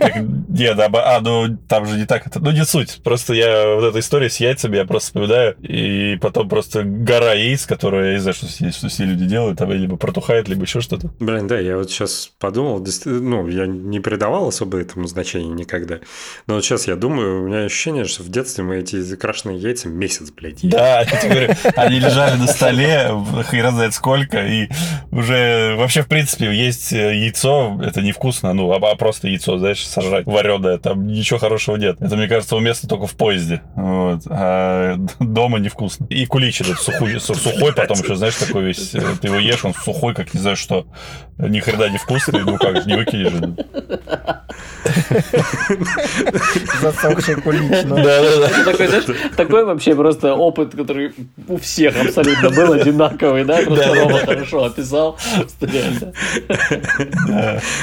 Так, Не, да, ба- а, ну там же не так это. Ну, не суть. Просто я вот эта история с яйцами, я просто вспоминаю, и потом просто гора яиц, которые я не знаю, что, все- что все люди делают, там либо протухает, либо еще что-то. Блин, да, я вот сейчас подумал, ну, я не придавал особо этому значения никогда. Но вот сейчас я думаю, у меня ощущение, что в детстве мы эти закрашенные яйца месяц, блядь, ели. Да, я тебе говорю, они лежали на столе, хрен знает сколько, и уже вообще, в принципе, есть э, яйцо, это невкусно, ну, а а просто яйцо, знаешь, сожрать вареное, там ничего хорошего нет. Это, мне кажется, уместно только в поезде, вот, а дома невкусно. И кулич этот сухой, су- сухой потом еще, знаешь, такой весь, э, ты его ешь, он сухой, как не знаю что, ни хрена не вкусный, ну как, же, не выкинешь же. Засохший кулич. ну. Да-да-да. Это такой, знаешь, такой вообще просто опыт, который у всех абсолютно был одинаковый, да? Просто. Рома хорошо описал.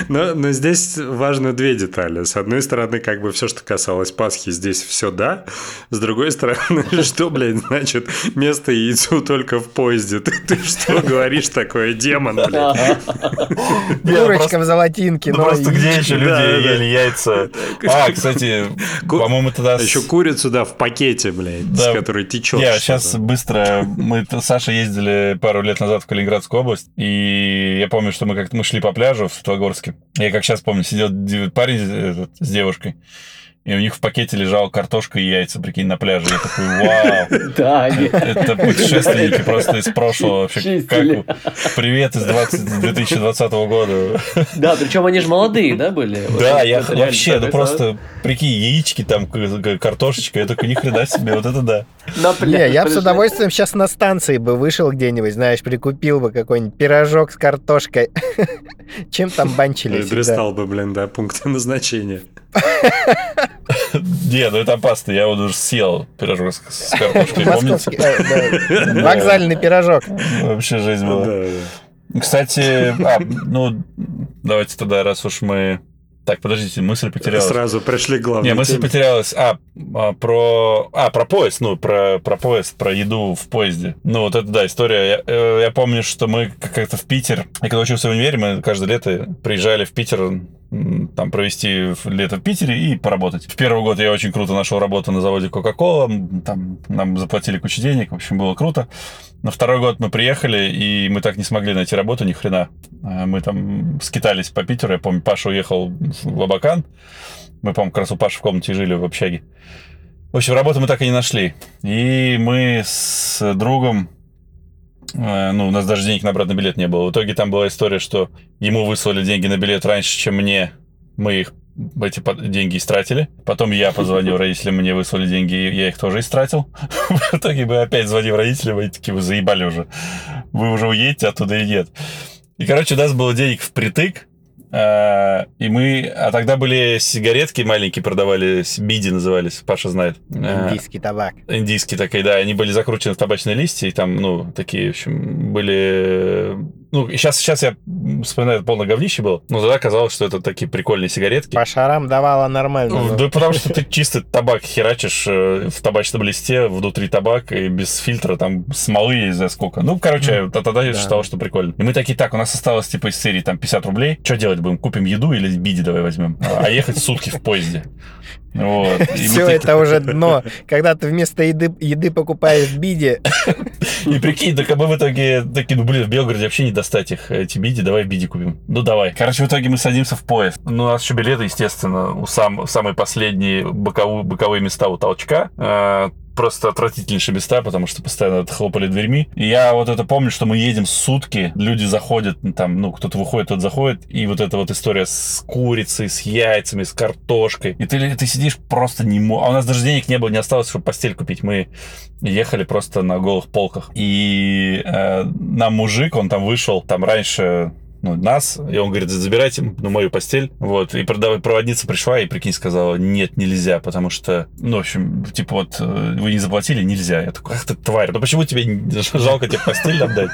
Но, но здесь важны две детали. С одной стороны, как бы все, что касалось Пасхи, здесь все да. С другой стороны, что, блядь, значит место яйцу только в поезде? Ты, ты что говоришь такое, демон, блядь? Просто- в золотинке. Ну но просто где еще люди ели яйца? А, кстати, по-моему, тогда... Еще курицу, да, в пакете, блядь, с которой течет. Я сейчас быстро... Мы с Сашей ездили пару лет назад в Калининградскую область, и я помню, что мы как-то мы шли по пляжу в Светлогорске. Я как сейчас помню, сидел парень с девушкой, и у них в пакете лежала картошка и яйца, прикинь, на пляже. Я такой, вау, Да, это путешественники просто из прошлого. Вообще, как... Привет из 20 2020 года. да, причем они же молодые, да, были? Да, я вообще, ну просто, прикинь, яички там, картошечка, я такой, ни хрена себе, вот это да. На пляж Не, я бы с удовольствием сейчас на станции бы вышел где-нибудь, знаешь, прикупил бы какой-нибудь пирожок с картошкой. Чем там банчили всегда? Дристал бы, блин, да, пункты назначения. Не, ну это опасно, я вот уже съел пирожок с, картошкой, помните? вокзальный пирожок. Вообще жизнь была. Кстати, а, ну, давайте тогда, раз уж мы... Так, подождите, мысль потерялась. Сразу пришли к главной Не, мысль теме. потерялась. А, а, про... А, про поезд, ну, про, про поезд, про еду в поезде. Ну, вот это, да, история. Я, э, я помню, что мы как-то в Питер... Я когда учился в универе, мы каждое лето приезжали в Питер там провести лето в Питере и поработать. В первый год я очень круто нашел работу на заводе Coca-Cola, там нам заплатили кучу денег, в общем, было круто. На второй год мы приехали, и мы так не смогли найти работу ни хрена. А, Мы там скитались по Питеру, я помню, Паша уехал в Абакан, мы, по-моему, как раз у Паши в комнате жили в общаге. В общем, работу мы так и не нашли. И мы с другом, ну, у нас даже денег на обратный билет не было. В итоге там была история, что ему выслали деньги на билет раньше, чем мне. Мы их эти деньги истратили. Потом я позвонил родителям, мне выслали деньги, я их тоже истратил. В итоге мы опять звоним родителям, и такие, вы заебали уже. Вы уже уедете оттуда и нет. И, короче, у нас было денег впритык, и мы... А тогда были сигаретки маленькие, продавали, биди назывались, Паша знает. А, Индийский табак. индийские такие, да, они были закручены в табачные листья, и там, ну, такие, в общем, были Ну, сейчас, сейчас я вспоминаю, это полное говнище было, но тогда казалось, что это такие прикольные сигаретки. По шарам давала нормально. Ну. Да потому что ты чисто табак херачишь э, в табачном листе, внутри табак, и без фильтра, там смолы есть за сколько. Ну, короче, тогда я Да. считал, что прикольно. И мы такие, так, у нас осталось типа из серии там 50 рублей. Что делать будем? Купим еду или биди давай возьмем? А ехать сутки в поезде. Вот. Все это уже дно. Когда ты вместо еды, еды покупаешь биди, И прикинь, так мы в итоге такие, ну блин, в Белгороде вообще не достать их, эти биди, давай биди купим. Ну давай. Короче, в итоге мы садимся в поезд. Ну, у нас еще билеты, естественно, у сам, самые последние боковые, боковые места у толчка. Просто отвратительнейшие места, потому что постоянно хлопали дверьми. И я вот это помню, что мы едем сутки, люди заходят, ну, там, ну, кто-то выходит, тот заходит, и вот эта вот история с курицей, с яйцами, с картошкой. И ты, ты сидишь просто не мо- А у нас даже денег не было, не осталось, чтобы постель купить. Мы ехали просто на голых полках. И э, нам мужик, он там вышел, там раньше ну, нас, и он говорит, забирайте ну, мою постель. Вот, и проводница пришла и, прикинь, сказала, нет, нельзя, потому что, ну, в общем, типа вот, э, вы не заплатили, нельзя. Я такой, ах ты тварь, ну почему тебе жалко тебе постель отдать?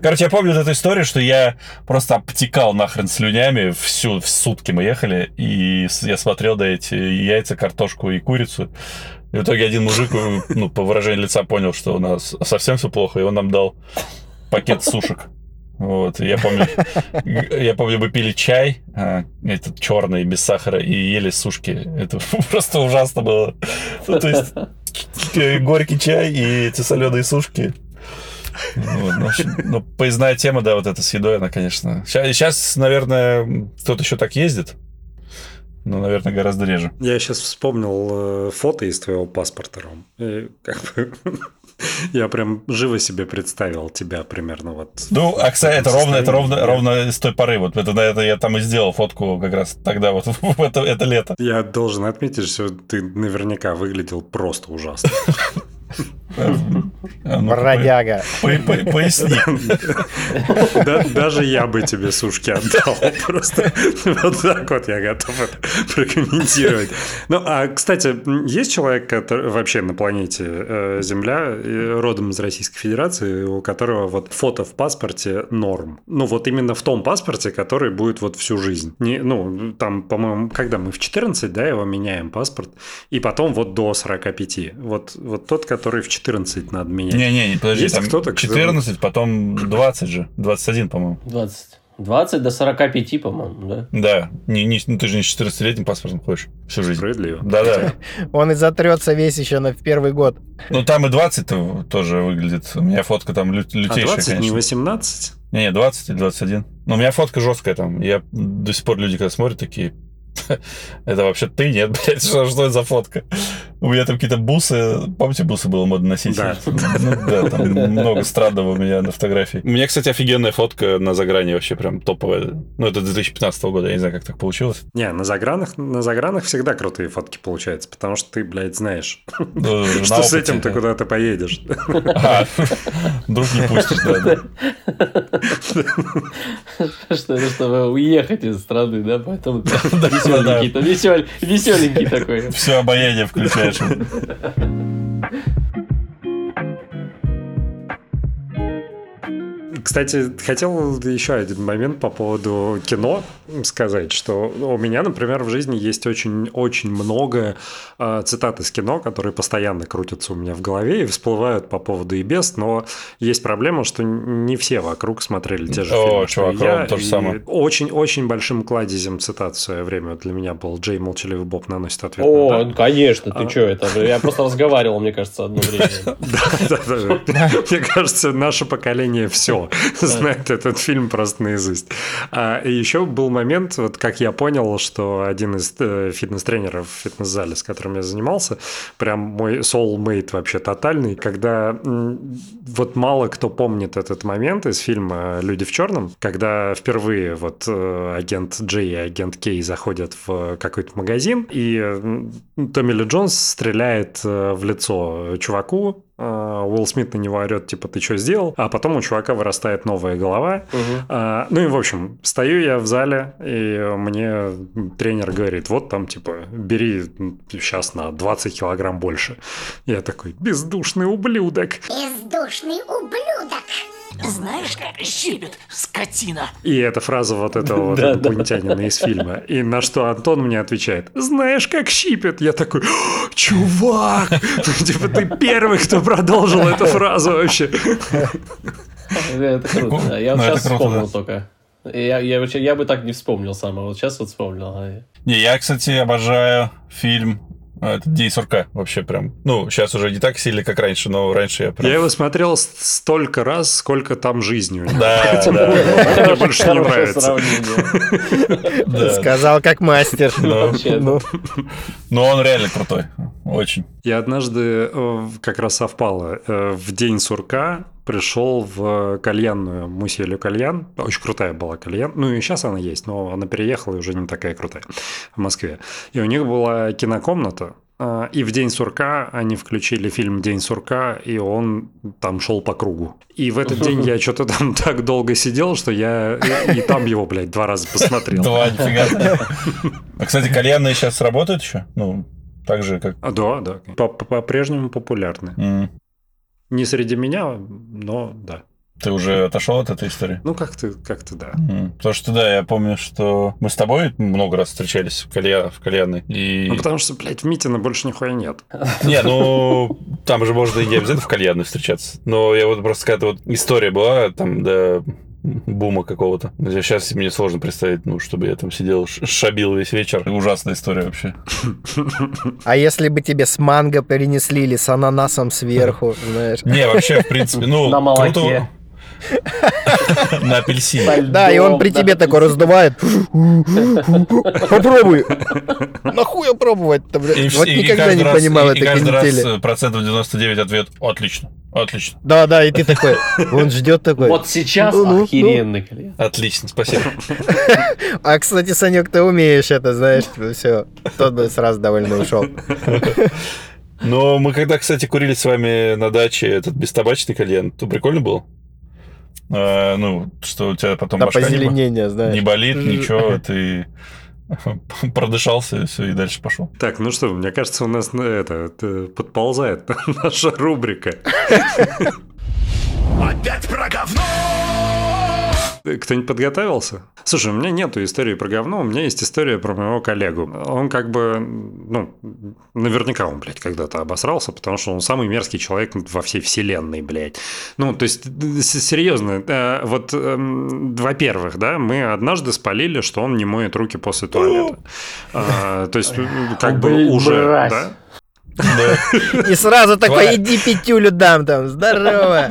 Короче, я помню вот эту историю, что я просто обтекал нахрен слюнями всю, в сутки мы ехали, и я смотрел на эти яйца, картошку и курицу, и в итоге один мужик, ну, по выражению лица понял, что у нас совсем все плохо, и он нам дал пакет сушек. Вот, я помню, я помню, мы пили чай, а, этот черный, без сахара, и ели сушки. Это просто ужасно было. Ну, то есть, горький чай и эти соленые сушки. Вот, ну, ну, поездная тема, да, вот эта с едой, она, конечно... Сейчас, наверное, кто-то еще так ездит, но, наверное, гораздо реже. Я сейчас вспомнил э, фото из твоего паспорта, Ром. И как бы я прям живо себе представил тебя примерно вот. Ну, а, кстати, это ровно, это ровно, ровно с той поры. Вот это, на это я там и сделал фотку как раз тогда, вот в это, это лето. Я должен отметить, что ты наверняка выглядел просто ужасно. А бродяга. по- по- Поясни. Да- Даже я бы тебе сушки отдал. Просто вот так вот я готов это прокомментировать. Ну, а, кстати, есть человек, который вообще на планете э, Земля, родом из Российской Федерации, у которого вот фото в паспорте норм. Ну, вот именно в том паспорте, который будет вот всю жизнь. Не, ну, там, по-моему, когда мы в 14, да, его меняем паспорт, и потом вот до 45. Вот, вот тот, который в 14 надо менять. Не-не, подожди, Есть там кто-то, кто- 14, потом 20 же, 21, по-моему. 20. 20 до 45, по-моему, да? Да, не, не- ну ты же не с 14-летним паспортом ходишь всю жизнь. Справедливо. Да-да. Он и затрется весь еще на в первый год. Ну там и 20 -то тоже выглядит. У меня фотка там лю- А лютейшая, 20, не конечно. 18? Не-не, 20 или 21. Но у меня фотка жесткая там. Я до сих пор люди, когда смотрят, такие... Это вообще ты? Нет, блядь, что, что это за фотка? У меня там какие-то бусы. Помните, бусы было модно носить? Да. Ну да, там много странного у меня на фотографии. У меня, кстати, офигенная фотка на загране вообще прям топовая. Ну, это 2015 года, я не знаю, как так получилось. Не, на загранах, на загранах всегда крутые фотки получаются, потому что ты, блядь, знаешь, Ну, что с этим ты куда-то поедешь. А, Вдруг не пустишь, да, да. Что это, чтобы уехать из страны, да? Поэтому веселенький, веселенький такой. Все обаяние включаешь. Кстати, хотел еще один момент по поводу кино сказать, что у меня, например, в жизни есть очень-очень много э, цитат из кино, которые постоянно крутятся у меня в голове и всплывают по поводу и без, но есть проблема, что не все вокруг смотрели те же О, фильмы, что чувак, и я, то же самое. Очень-очень большим кладезем цитат в свое время для меня был Джей Молчаливый Боб наносит ответ на О, удар». ну, конечно, ты А. что, это же- я просто разговаривал, мне кажется, одно время. Да-да-да. Мне кажется, наше поколение все знает этот фильм просто наизусть. А, еще был момент, вот как я понял, что один из э, фитнес-тренеров в фитнес-зале, с которым я занимался, прям мой soulmate вообще тотальный, когда вот мало кто помнит этот момент из фильма «Люди в черном», когда впервые вот э, агент Джей и агент Кей заходят в какой-то магазин, и Томми Ли Джонс стреляет э, в лицо чуваку, Уилл Смит на него орет, типа, ты что сделал? А потом у чувака вырастает новая голова. Мгм. А, ну и, в общем, стою я в зале, и мне тренер говорит, вот там, типа, бери сейчас на 20 килограмм больше. Я такой, бездушный ублюдок. Бездушный ублюдок. Знаешь, как щипет скотина? И эта фраза вот этого вот инопланетянина из фильма. И на что Антон мне отвечает, знаешь, как щипет? Я такой, «О, чувак, ну, типа ты первый, кто продолжил эту фразу вообще. Это круто, да. Я вот Ну, это сейчас круто, вспомнил только. Я, я, я бы так не вспомнил сам, а вот сейчас вот вспомнил. Не, я, кстати, обожаю фильм э, этот День сурка. Вообще прям. Ну, сейчас уже не так сильно, как раньше, но раньше я прям... Я его смотрел столько раз, сколько там жизни у него. Да, да, Мне больше не нравится. Сказал как мастер. Вообще. Ну, Но он реально крутой. Очень. Я однажды э, как раз совпало. э, В день сурка пришел в кальянную Муселю кальян. Очень крутая была кальян. Ну и сейчас она есть, но она переехала и уже не такая крутая в Москве. И у них была кинокомната. э, И в день сурка они включили фильм День сурка, и он там шел по кругу. И в этот день я что-то там так долго сидел, что я и, и там его, блядь, два раза посмотрел. Два, нифига. А, кстати, кальянные сейчас работают еще? Ну, так же, как... А, Да, да. По- по- По-прежнему популярны. Не среди меня, но да. Ты уже отошел от этой истории? Ну, как-то, как-то да. Потому что, да, я помню, что мы с тобой много раз встречались в, калья... в кальянной. И... Ну, потому что, блядь, в Митино больше нихуя нет. Не, ну, там же можно и не обязательно в кальянной встречаться. Но я вот просто какая-то вот история была, там, до бума какого-то. Сейчас мне сложно представить, ну, чтобы я там сидел, шабил весь вечер. Ужасная история вообще. а если бы тебе с манго перенесли или с ананасом сверху, знаешь? Не, вообще, в принципе, ну, На молоке. круто. На апельсине. Да, и он при тебе такой раздувает. Попробуй. Нахуй пробовать-то, блядь? Вот никогда не понимал и- этой И каждый раз канители. процентов 99 ответ «Отлично, отлично, Да, да, и ты такой, он ждет такой. Вот сейчас Ну, ну, охеренный кальян. отлично, спасибо». А, кстати, Санек, ты умеешь это, знаешь, все. Тот бы сразу довольно ушел. Но мы когда, кстати, курили с вами на даче этот бестабачный кальян, то прикольно было? А, ну, что у тебя потом На башка не, позеленение, знаешь. не болит, ничего, ты продышался, все, и дальше пошел. Так, ну что, мне кажется, у нас ну, это, это подползает наша рубрика. Опять про говно! Кто-нибудь подготовился? Слушай, у меня нету истории про говно, у меня есть история про моего коллегу. Он как бы, ну, наверняка он, блядь, когда-то обосрался, потому что он самый мерзкий человек во всей вселенной, блядь. Ну, то есть, серьезно, э, вот, эм, во-первых, да, мы однажды спалили, что он не моет руки после туалета. А, То есть, как бы уже, да? И сразу такой, иди пятюлю дам там, здорово.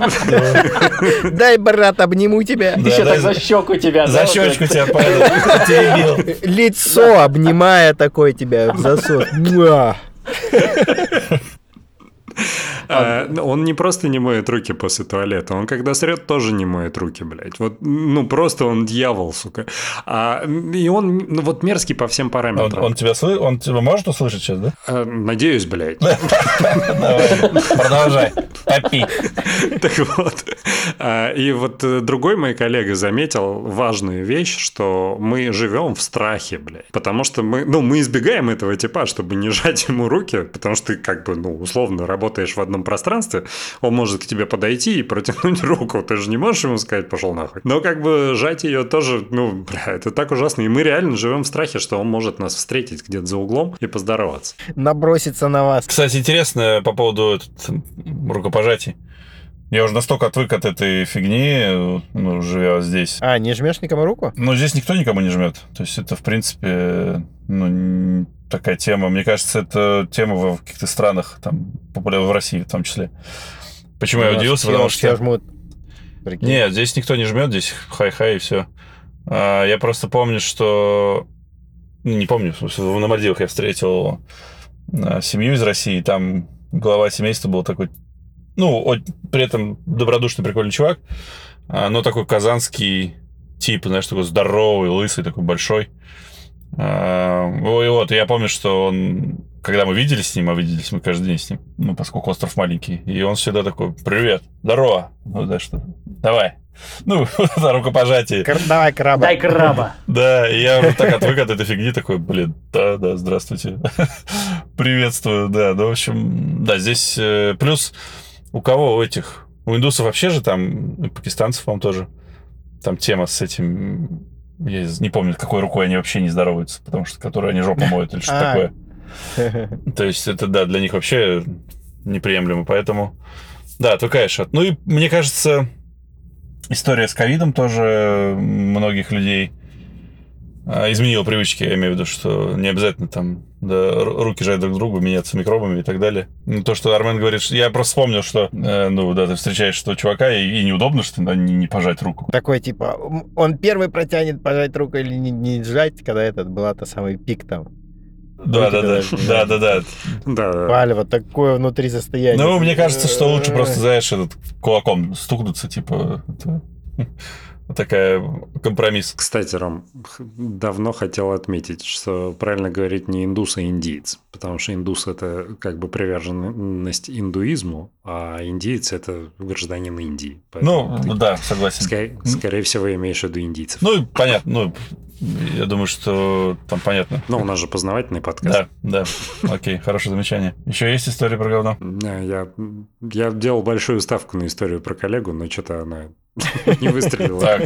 Дай, брат, обниму тебя. Еще так за щеку тебя. За щечку тебя. Лицо обнимая такой тебя в засос. Муа. А, Он не просто не моет руки после туалета, он когда срет, тоже не моет руки, блядь. Вот, ну, просто он дьявол, сука. А, и он, ну, вот мерзкий по всем параметрам. он тебя? Он тебя может услышать сейчас, да? А, Надеюсь, блядь. Продолжай. Топи. Так вот. А, И вот э, другой мой коллега заметил важную вещь, что мы живем в страхе, блядь. Потому что мы, ну, мы избегаем этого типа, чтобы не жать ему руки, потому что как бы, ну, условно работаешь в одном пространстве, он может к тебе подойти и протянуть руку. Ты же не можешь ему сказать, пошел нахуй. Но как бы жать ее тоже, ну, бля, это так ужасно. И мы реально живем в страхе, что он может нас встретить где-то за углом и поздороваться. Наброситься на вас. Кстати, интересно по поводу этот, рукопожатий. Я уже настолько отвык от этой фигни, ну, живя здесь. А, не жмешь никому руку? Но здесь никто никому не жмет. То есть это, в принципе, ну, такая тема. Мне кажется, это тема в каких-то странах, там, популярна в России в том числе. Почему я удивился? Потому что... жмут. Прикинь. Нет, здесь никто не жмет, здесь хай-хай и все. я просто помню, что... ну, Не помню, в смысле, на Мальдивах я встретил а, семью из России, там глава семейства был такой, ну, при этом добродушный, прикольный чувак, а, но такой казанский тип, знаешь, такой здоровый, лысый, такой большой. А, и вот, я помню, что он, когда мы виделись с ним, а виделись мы каждый день с ним, ну, поскольку остров маленький, и он всегда такой, привет, здорово, ну, да, что, давай. Ну, это рукопожатие. Кр- Давай, краба. Дай краба. Да, и я уже так отвык от этой фигни, такой, блин, да, да, здравствуйте. Приветствую, да, ну, в общем, да, здесь э, плюс у кого у этих, У индусов вообще же там, и пакистанцев, по тоже, там тема с этим... Я не помню, какой рукой они вообще не здороваются, потому что которой они жопу моют или что А. такое. То есть это, да, для них вообще неприемлемо. Поэтому, да, такая шат. Ну и мне кажется, история с ковидом тоже многих людей изменила привычки. Я имею в виду, что не обязательно там да, ру- руки жать друг другу, меняться микробами и так далее. Ну, то, что Армен говорит, что- я просто вспомнил, что, э, ну, да, ты встречаешь этого чувака, и, и неудобно, что да, не, не пожать руку. Такой, типа, он первый протянет пожать руку или не, не сжать, когда этот была та самый пик там. Да, да, да, да, да, да. Да, вот такое внутри состояние. Ну, мне кажется, что лучше просто, знаешь, этот кулаком стукнуться, типа, это такая компромисс. Кстати, Ром, давно хотел отметить, что правильно говорить не индус, а индиец. Потому что индус – это как бы приверженность индуизму, а индиец – это гражданин Индии. Ну, ты, да, согласен. ска- скорее всего, имеешь в виду индийцев. Ну, понятно, ну, я думаю, что там понятно. Но у нас же познавательный подкаст. Да, да. Окей, хорошее замечание. Еще есть история про говно? Не, Я, я делал большую ставку на историю про коллегу, но что-то она не выстрелила.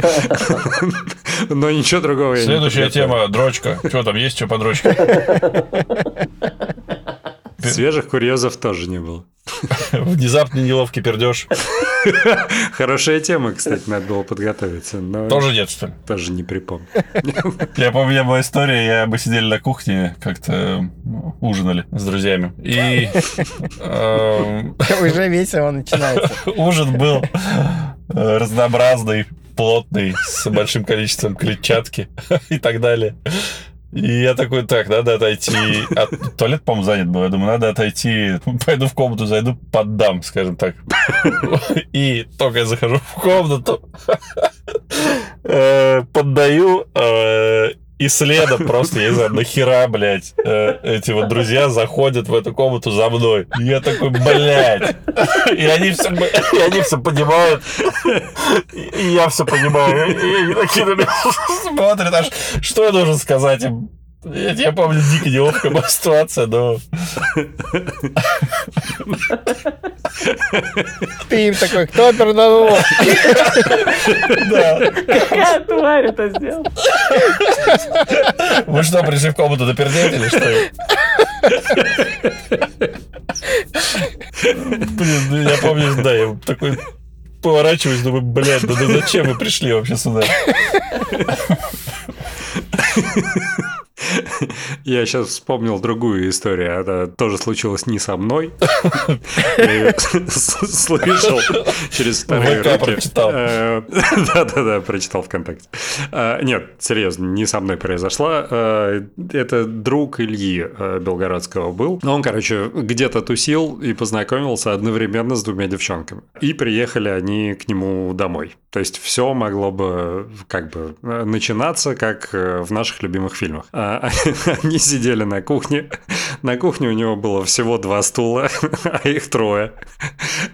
Но ничего другого я следующая тема – дрочка. Что там есть, что по дрочке? Свежих курьезов тоже не было. Внезапный неловкий пердеж. Хорошая тема, кстати, надо было подготовиться, но Тоже нет, что ли? тоже не припомню. Я помню, у меня была история, я, мы сидели на кухне, как-то ну, ужинали с друзьями. И эм, Уже весело начинается. ужин был э, разнообразный, плотный, с большим количеством клетчатки и так далее. И я такой, так, надо отойти. А туалет, по-моему, занят был. Я думаю, надо отойти. Пойду в комнату, зайду, поддам, скажем так. И только я захожу в комнату, э, поддаю, э, и следом просто, я не знаю, нахера, блядь, э, эти вот друзья заходят в эту комнату за мной. И я такой, блядь. И они все, и они все понимают. И я все понимаю. И они такие на меня смотрят, аж что я должен сказать им? Я, я помню, дико неловкая была ситуация, но... Ты им такой, кто перданул? Да. Какая тварь это сделала? Вы что, пришли в комнату допердеть или что? Блин, ну я помню, да, я такой поворачиваюсь, думаю, блядь, да, да зачем вы пришли вообще сюда? Я сейчас вспомнил другую историю. Она тоже случилась не со мной. Я ее с- слышал через вторые ВК руки. Э, Да-да-да, прочитал ВКонтакте. Э, Нет, серьезно, не со мной произошла. Э, Это друг Ильи Белгородского был. Он, короче, где-то тусил и познакомился одновременно с двумя девчонками. И приехали они к нему домой. То есть все могло бы как бы начинаться, как в наших любимых фильмах. А, Они сидели на кухне. На кухне у него было всего два стула, а их трое.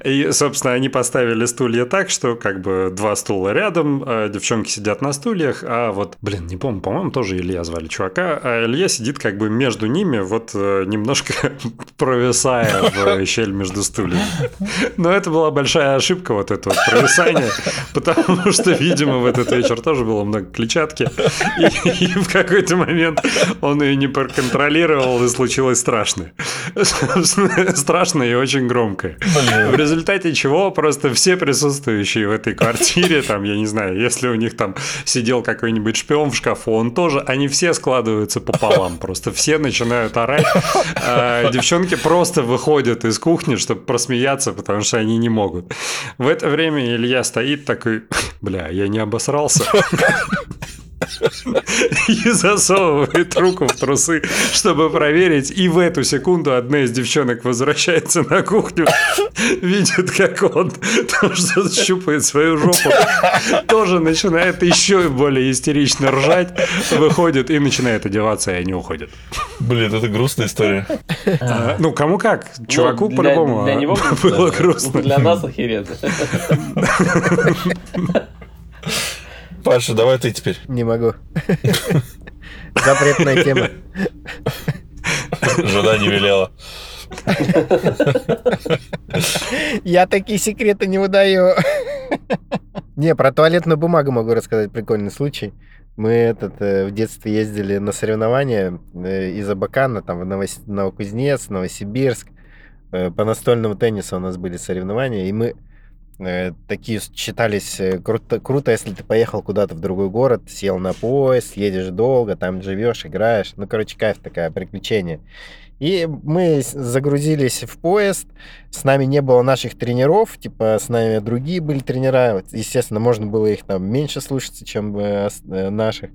И, собственно, они поставили стулья так, что как бы два стула рядом, а девчонки сидят на стульях, а вот, блин, не помню, по-моему, тоже Илья звали чувака, а Илья сидит как бы между ними, вот э, немножко провисая в щель между стульями. Но это была большая ошибка, вот это вот провисание, потому что, видимо, в этот вечер тоже было много клетчатки, и, и в какой-то момент он ее не проконтролировал, и случилось страшное. Страшное и очень громкое. В результате чего просто все присутствующие в этой квартире, там, я не знаю, если у них там сидел какой-нибудь шпион в шкафу, он тоже, они все складываются пополам, просто все начинают орать. А девчонки просто выходят из кухни, чтобы просмеяться, потому что они не могут. В это время Илья стоит такой, бля, я не обосрался. И засовывает руку в трусы, чтобы проверить. И в эту секунду одна из девчонок возвращается на кухню, видит, как он там что-то щупает свою жопу, тоже начинает еще более истерично ржать, выходит и начинает одеваться, и они уходят. Блин, это грустная история. А, Ну, кому как? Чуваку Ну, для- по-любому Для него было грустно. грустно. Для нас охеренно. Паша, давай ты теперь. Не могу. Запретная тема. Жена не велела. Я такие секреты не выдаю. Не, про туалетную бумагу могу рассказать прикольный случай. Мы этот, э, в детстве ездили на соревнования э, из Абакана, там в Новос- Новокузнец, Новосибирск. Э, По настольному теннису у нас были соревнования, и мы такие считались э, круто, круто, если ты поехал куда-то в другой город, сел на поезд, едешь долго, там живешь, играешь. Ну, короче, кайф такая, приключение. И мы загрузились в поезд, с нами не было наших тренеров, типа с нами другие были тренера. Естественно, можно было их там меньше слушаться, чем э, э, наших.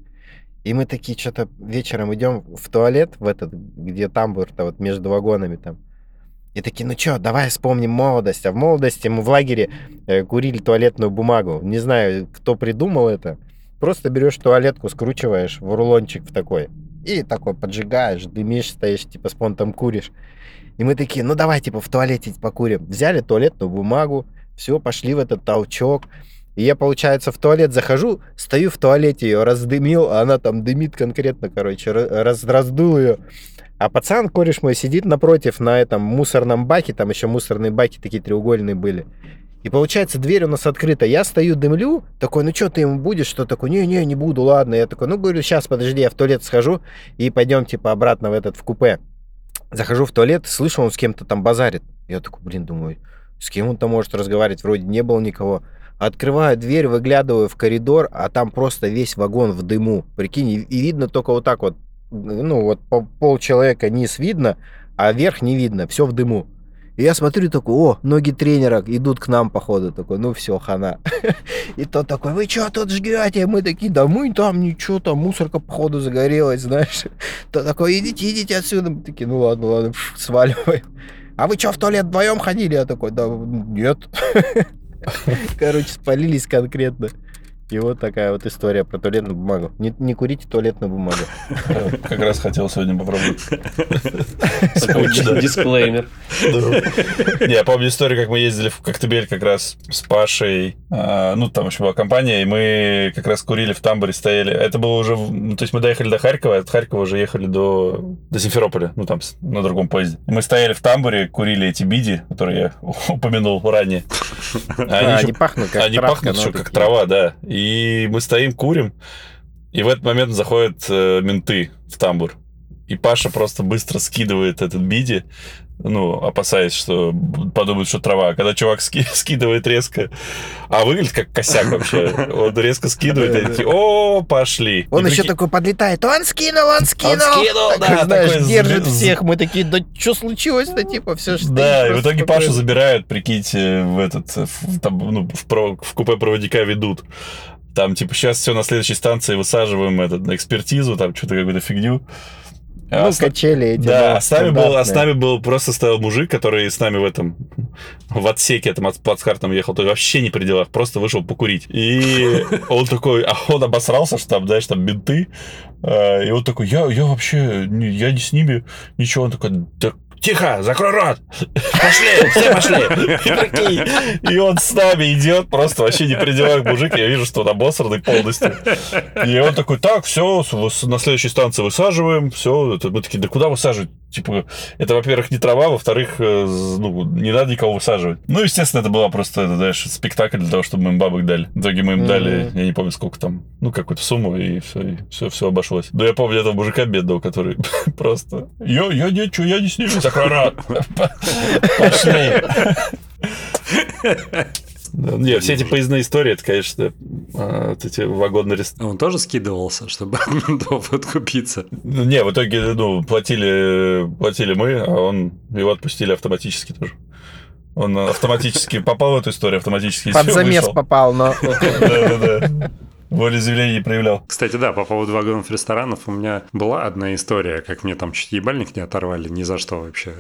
И мы такие что-то вечером идем в туалет, в этот, где тамбур-то вот между вагонами там. И такие, ну что, давай вспомним молодость. А в молодости мы в лагере э, курили туалетную бумагу. Не знаю, кто придумал это. Просто берешь туалетку, скручиваешь в рулончик в такой. И такой поджигаешь, дымишь, стоишь, типа с понтом куришь. И мы такие, ну давай, типа, в туалете покурим. Взяли туалетную бумагу, все, пошли в этот толчок. И я, получается, в туалет захожу, стою в туалете, ее раздымил, а она там дымит конкретно, короче, ра- раз, раздул ее. А пацан, кореш мой, сидит напротив на этом мусорном баке, там еще мусорные баки такие треугольные были. И получается, дверь у нас открыта. Я стою, дымлю, такой, ну что ты ему будешь? Что такой, не-не, не буду, ладно. Я такой, ну говорю, сейчас, подожди, я в туалет схожу и пойдем, типа, обратно в этот, в купе. Захожу в туалет, слышу, он с кем-то там базарит. Я такой, блин, думаю, с кем он там может разговаривать? Вроде не было никого. Открываю дверь, выглядываю в коридор, а там просто весь вагон в дыму. Прикинь, и, видно только вот так вот, ну вот по пол человека низ видно, а верх не видно, все в дыму. И я смотрю такой, о, ноги тренера идут к нам, походу, такой, ну все, хана. И тот такой, вы что тут жгете? Мы такие, да мы там ничего, там мусорка, походу, загорелась, знаешь. Тот такой, идите, идите отсюда. Мы такие, ну ладно, ладно, сваливаем. А вы что, в туалет вдвоем ходили? Я такой, да нет. Короче, спалились конкретно. И вот такая вот история про туалетную бумагу. Не, не курите туалетную бумагу. Как раз хотел сегодня попробовать. Дисклеймер. Не, я помню историю, как мы ездили в Коктебель как раз с Пашей. А, Ну, там еще была компания, и мы как раз курили в тамбуре, стояли. Это было уже... ну, То есть мы доехали до Харькова, а от Харькова уже ехали до, до Симферополя, ну, там, на другом поезде. Мы стояли в тамбуре, курили эти биди, которые я упомянул ранее. А, Они Они пахнут как они травка, пахнут еще как трава, да. И мы стоим, курим, и в этот момент заходят э, менты в тамбур. И Паша просто быстро скидывает этот биди, ну, опасаясь, что подумают, что трава. Когда чувак ски- скидывает резко, а выглядит как косяк вообще. Он резко скидывает, и такие, о, пошли. Он И еще такой подлетает, он скинул, он скинул. скинул, Такой, да, знаешь, такой держит всех. Мы такие, да что случилось-то, типа, все что Да, и в итоге Пашу забирают, прикиньте, в этот, в, там, ну, в купе проводника ведут. Там, типа, сейчас все на следующей станции высаживаем этот, на экспертизу, там что-то какую-то фигню. А Ну, с- качели эти. да, а с нами был, а с нами был просто стоял мужик, который с нами в этом в отсеке этом от плацкартом ехал, то есть вообще не при делах, просто вышел покурить. И он такой, а он обосрался, что там, знаешь, там менты. А, И он такой, я, я вообще, я не с ними, ничего. Он такой, «Да Тихо, закрой рот! Пошли, все пошли! И, он с нами идет, просто вообще не при делах мужик. Я вижу, что он обосранный полностью. И он такой, так, все, на следующей станции высаживаем, все. Мы такие, да куда высаживать? Типа, это, во-первых, не трава, во-вторых, э, ну, не надо никого высаживать. Ну, естественно, это была просто, это, знаешь, спектакль для того, чтобы мы им бабок дали. В итоге мы им дали, я не помню, сколько там, ну, какую-то сумму, и все, и все, все обошлось. Но я помню этого мужика бедного, который просто, я, я ничего, я не с ними, закрой рот. Пошли. Да, Не, все эти поездные истории, это, конечно, а, вот эти вагонные рестораны. Он тоже скидывался, чтобы откупиться. Ну, Не, в итоге, ну, платили, платили мы, а он, его отпустили автоматически тоже. Он автоматически попал в эту историю, автоматически Под замес вышел. попал, но... Да-да-да. Волеизъявления не проявлял. Кстати, да, по поводу вагонов ресторанов у меня была одна история, как мне там чуть ебальник не оторвали ни за что вообще.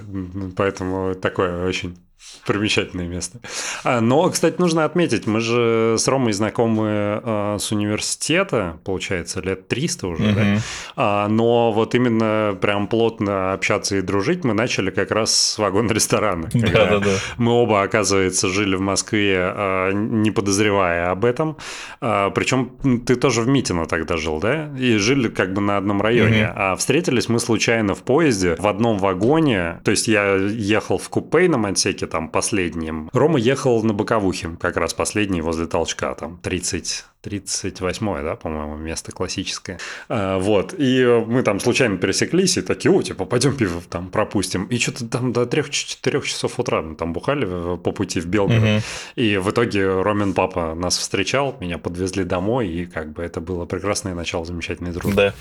Поэтому такое очень примечательное место. А, но, кстати, нужно отметить, мы же с Ромой знакомы а, с университета, получается, лет 300 уже, Мгм. да? А, но вот именно прям плотно общаться и дружить мы начали как раз с вагон-ресторана. Да-да-да. Мы оба, оказывается, жили в Москве, не подозревая об этом. Причем ты тоже в Митино тогда жил, да? И жили как бы на одном районе. Мгм. А встретились мы случайно в поезде в одном вагоне. То есть я ехал в купейном отсеке, там, последнем. Рома ехал на боковухе, как раз последний, возле толчка, там, 30... 38 да, по-моему, место классическое. А, вот. И мы там случайно пересеклись и такие, о, типа, пойдем пиво там пропустим. И что-то там до 3-4 часов утра мы там бухали по пути в Белгород. Мгм. И в итоге Ромин папа нас встречал, меня подвезли домой, и как бы это было прекрасное начало замечательной дружбы.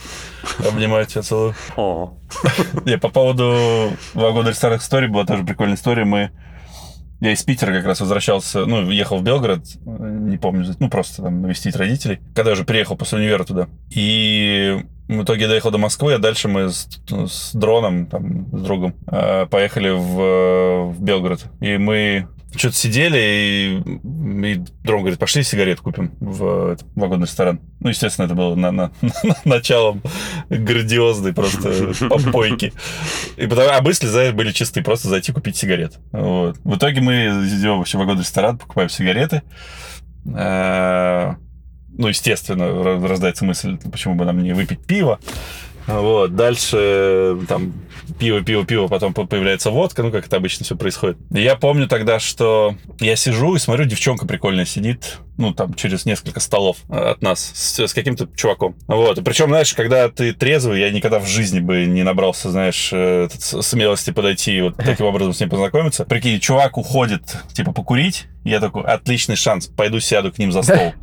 Да. Обнимаю тебя, целую. О, Не, по поводу вагона ресторанных историй была тоже прикольная история. Мы... Я из Питера как раз возвращался, ну, ехал в Белгород, э, не помню, ну, просто там навестить родителей, когда я уже приехал после универа туда. И в итоге доехал до Москвы, а дальше мы с, с дроном, там, с другом, э, поехали в, в Белгород. И мы что-то сидели, и, и дрон говорит, пошли сигарет купим в этот вагонный ресторан. Ну, естественно, это было на, на- началом грандиозной просто попойки. И потому, а мысли за- были чистые, просто зайти купить сигарет. Вот. В итоге мы идем вообще в вагонный ресторан, покупаем сигареты. Ну, естественно, рождается мысль, почему бы нам не выпить пиво. Вот, дальше там пиво, пиво, пиво, потом по- появляется водка, ну, как это обычно все происходит. Я помню тогда, что я сижу и смотрю, девчонка прикольная сидит, ну, там, через несколько столов э, от нас, с, с каким-то чуваком. Вот, и причем, знаешь, когда ты трезвый, я никогда в жизни бы не набрался, знаешь, э, смелости подойти и вот таким образом с ним познакомиться. Прикинь, чувак уходит, типа, покурить, я такой, отличный шанс, пойду сяду к ним за стол.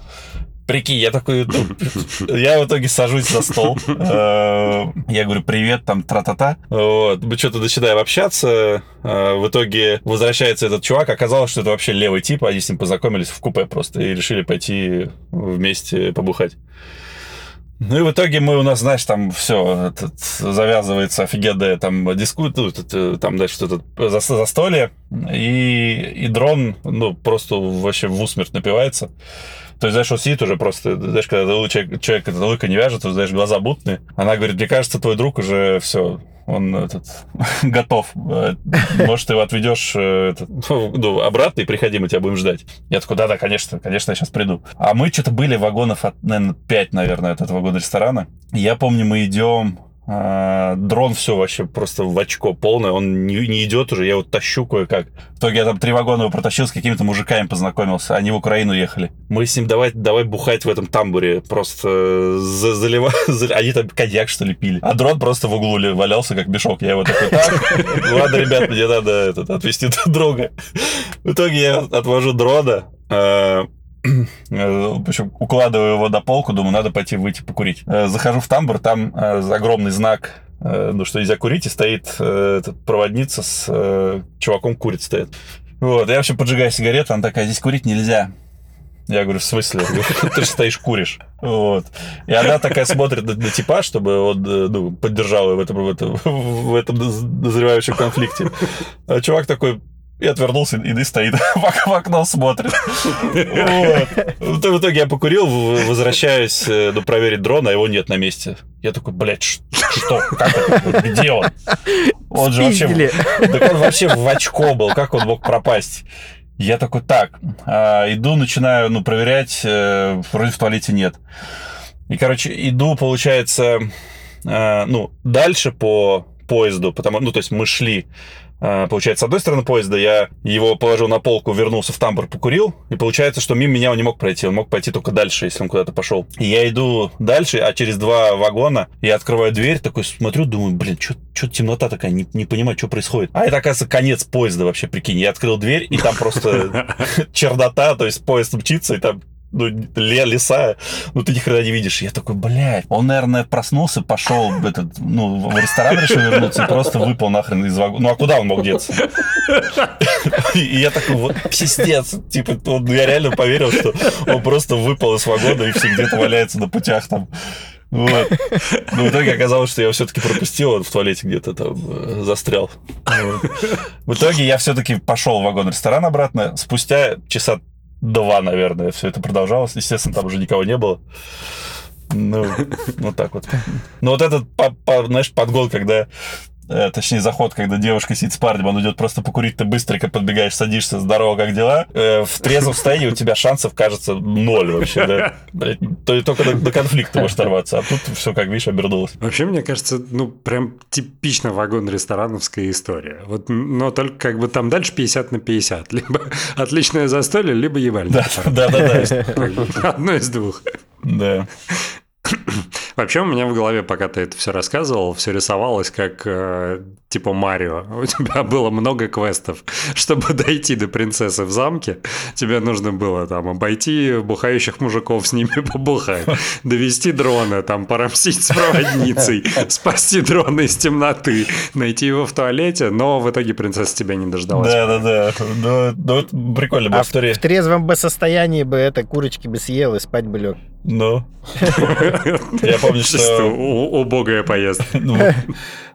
Прикинь, я такой, я в итоге сажусь за стол. Э, Я говорю, привет, там, тра-та-та. Вот, мы что-то начинаем общаться. Э, В итоге возвращается этот чувак. Оказалось, что это вообще левый тип. Они с ним познакомились в купе просто и решили пойти вместе побухать. Ну и в итоге мы у нас, знаешь, там все завязывается офигенная там дискут, ну, э, там дальше что-то за, застолье, и, и дрон, ну, просто вообще в усмерть напивается. То есть, знаешь, он сидит уже просто, знаешь, когда человек, человек эта лыка не вяжет, то, знаешь, глаза мутные. Она говорит, мне кажется, твой друг уже все, он этот, готов. Э, Может, ты его отведешь э, этот, ну, ну, обратно и приходи, мы тебя будем ждать. Я такой, да-да, конечно, конечно, я сейчас приду. А мы что-то были вагонов от, наверное, 5, наверное, от этого вагона ресторана. Я помню, мы идем, а, дрон все вообще просто в очко полное, он не, не идет уже, я его тащу кое-как. В итоге я там три вагона его протащил, с какими-то мужиками познакомился, они в Украину ехали. Мы с ним давай, давай бухать в этом тамбуре, просто э, за- залива- за- они там коньяк что ли пили. А дрон просто в углу валялся как мешок, я его такой, так, ладно, ребят, мне надо этот, отвезти друга. В итоге я отвожу дрона, э, Э, укладываю его на полку, думаю, надо пойти выйти покурить. Э, Захожу в тамбур, там э, огромный знак, ну, что нельзя курить, и стоит этот, проводница с чуваком курит стоит. Вот, я вообще поджигаю сигарету, она такая, здесь курить нельзя. Я говорю, в смысле? Ты же стоишь, куришь. Вот. И она такая смотрит на, на типа, чтобы он ну, поддержал ее в этом, в этом, в этом назревающем конфликте. А чувак такой и отвернулся, и и стоит в окно смотрит. Вот. В итоге я покурил, возвращаюсь э, ну, проверить дрон, а его нет на месте. Я такой, блядь, что? Как это? Где он? Он же вообще... Так он вообще в очко был, как он мог пропасть? Я такой, так, а, иду, начинаю, ну, проверять, э, вроде в туалете нет. И, короче, иду, получается, э, ну, дальше по поезду, потому, ну, то есть мы шли, получается, с одной стороны поезда, я его положил на полку, вернулся в тамбур, покурил, и получается, что мимо меня он не мог пройти, он мог пойти только дальше, если он куда-то пошел. И я иду дальше, а через два вагона я открываю дверь, такой смотрю, думаю, блин, что темнота такая, не, не понимаю, что происходит. А это, оказывается, конец поезда вообще, прикинь. Я открыл дверь, и там просто чернота, то есть поезд мчится, и там ну, ле- леса, ну, ты ни хрена не видишь. Я такой, блядь. Он, наверное, проснулся, пошел этот, ну, в ресторан решил вернуться и просто выпал нахрен из вагона. Ну, а куда он мог деться? И я такой, вот пиздец. Типа, он- я реально поверил, что он просто выпал из вагона и все где-то валяется на путях там. Вот. Но в итоге оказалось, что я все-таки пропустил, он в туалете где-то там э, застрял. Вот. В итоге я все-таки пошел в вагон-ресторан обратно. Спустя часа два, наверное, все это продолжалось. Естественно, там уже никого не было. Ну, вот так вот. Ну, вот этот, по- по- знаешь, подгон, когда точнее, заход, когда девушка сидит с парнем, он идет просто покурить, ты быстренько подбегаешь, садишься, здорово, как дела? Э, в трезвом состоянии у тебя шансов, кажется, ноль вообще, да? То- только до, до конфликта можешь оторваться, а тут все, как видишь, обернулось. Вообще, мне кажется, ну, прям типично вагон-ресторановская история. Вот, но только как бы там дальше 50 на 50. Либо отличное застолье, либо ебальник. Да, да, да, Одно из двух. Да. Вообще у меня в голове, пока ты это все рассказывал, все рисовалось как э, типа Марио. У тебя было много квестов. Чтобы дойти до принцессы в замке, тебе нужно было там обойти бухающих мужиков, с ними побухать, довести дрона, там порамсить с проводницей, спасти дрона из темноты, найти его в туалете, но в итоге принцесса тебя не дождалась. Да, да, да. Ну, ну, прикольно была А в, история. в трезвом бы состоянии бы это курочки бы съел и спать бы лег. Ну. Я помню, что... у- убогая поездка.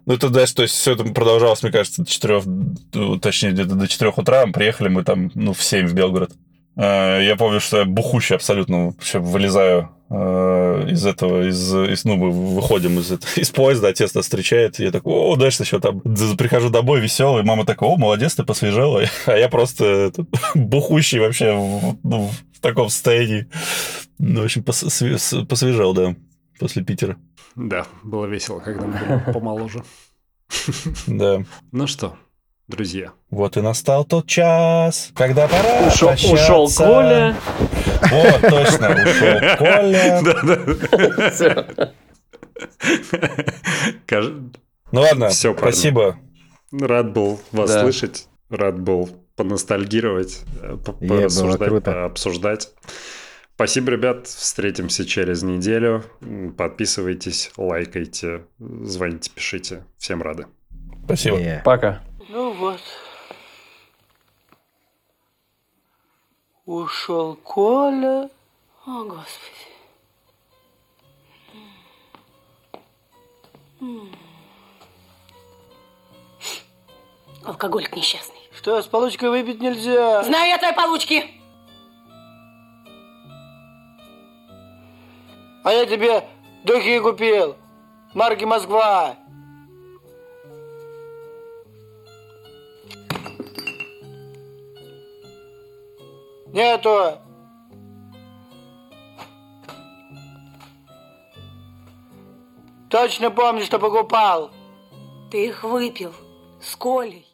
Ну, ну, это, да, то есть все это продолжалось, мне кажется, до 4, точнее, где-то до 4 утра. Приехали мы там, ну, в 7 в Белгород. Э, Я помню, что я бухущий абсолютно вообще вылезаю э, из этого, из, из- ну, мы выходим из, из поезда, отец нас встречает, я такой, о, дальше еще там, прихожу домой веселый, мама такая, о, молодец, ты посвежел, а я просто бухущий вообще в, ну, в таком состоянии. Ну, в общем, посвежел, да, после Питера, Да, было весело, когда мы были помоложе. да. Ну что, друзья, Вот и настал тот час, когда пора Ушел, ушел Коля. Вот, точно, ушел Коля. Да-да. Каж- Ну ладно, парни. спасибо. Рад был вас Да. слышать, рад был поностальгировать, э, порассуждать, круто. Спасибо, ребят. Встретимся через неделю. Подписывайтесь, лайкайте, звоните, пишите. Всем рады. Спасибо. Не. Пока. Ну вот. Ушел Коля. О, Господи. Алкоголик несчастный. Что, с получкой выпить нельзя? Знаю я твои получки. А я тебе духи купил. Марки Москва. Нету. Точно помню, что покупал. Ты их выпил с Колей.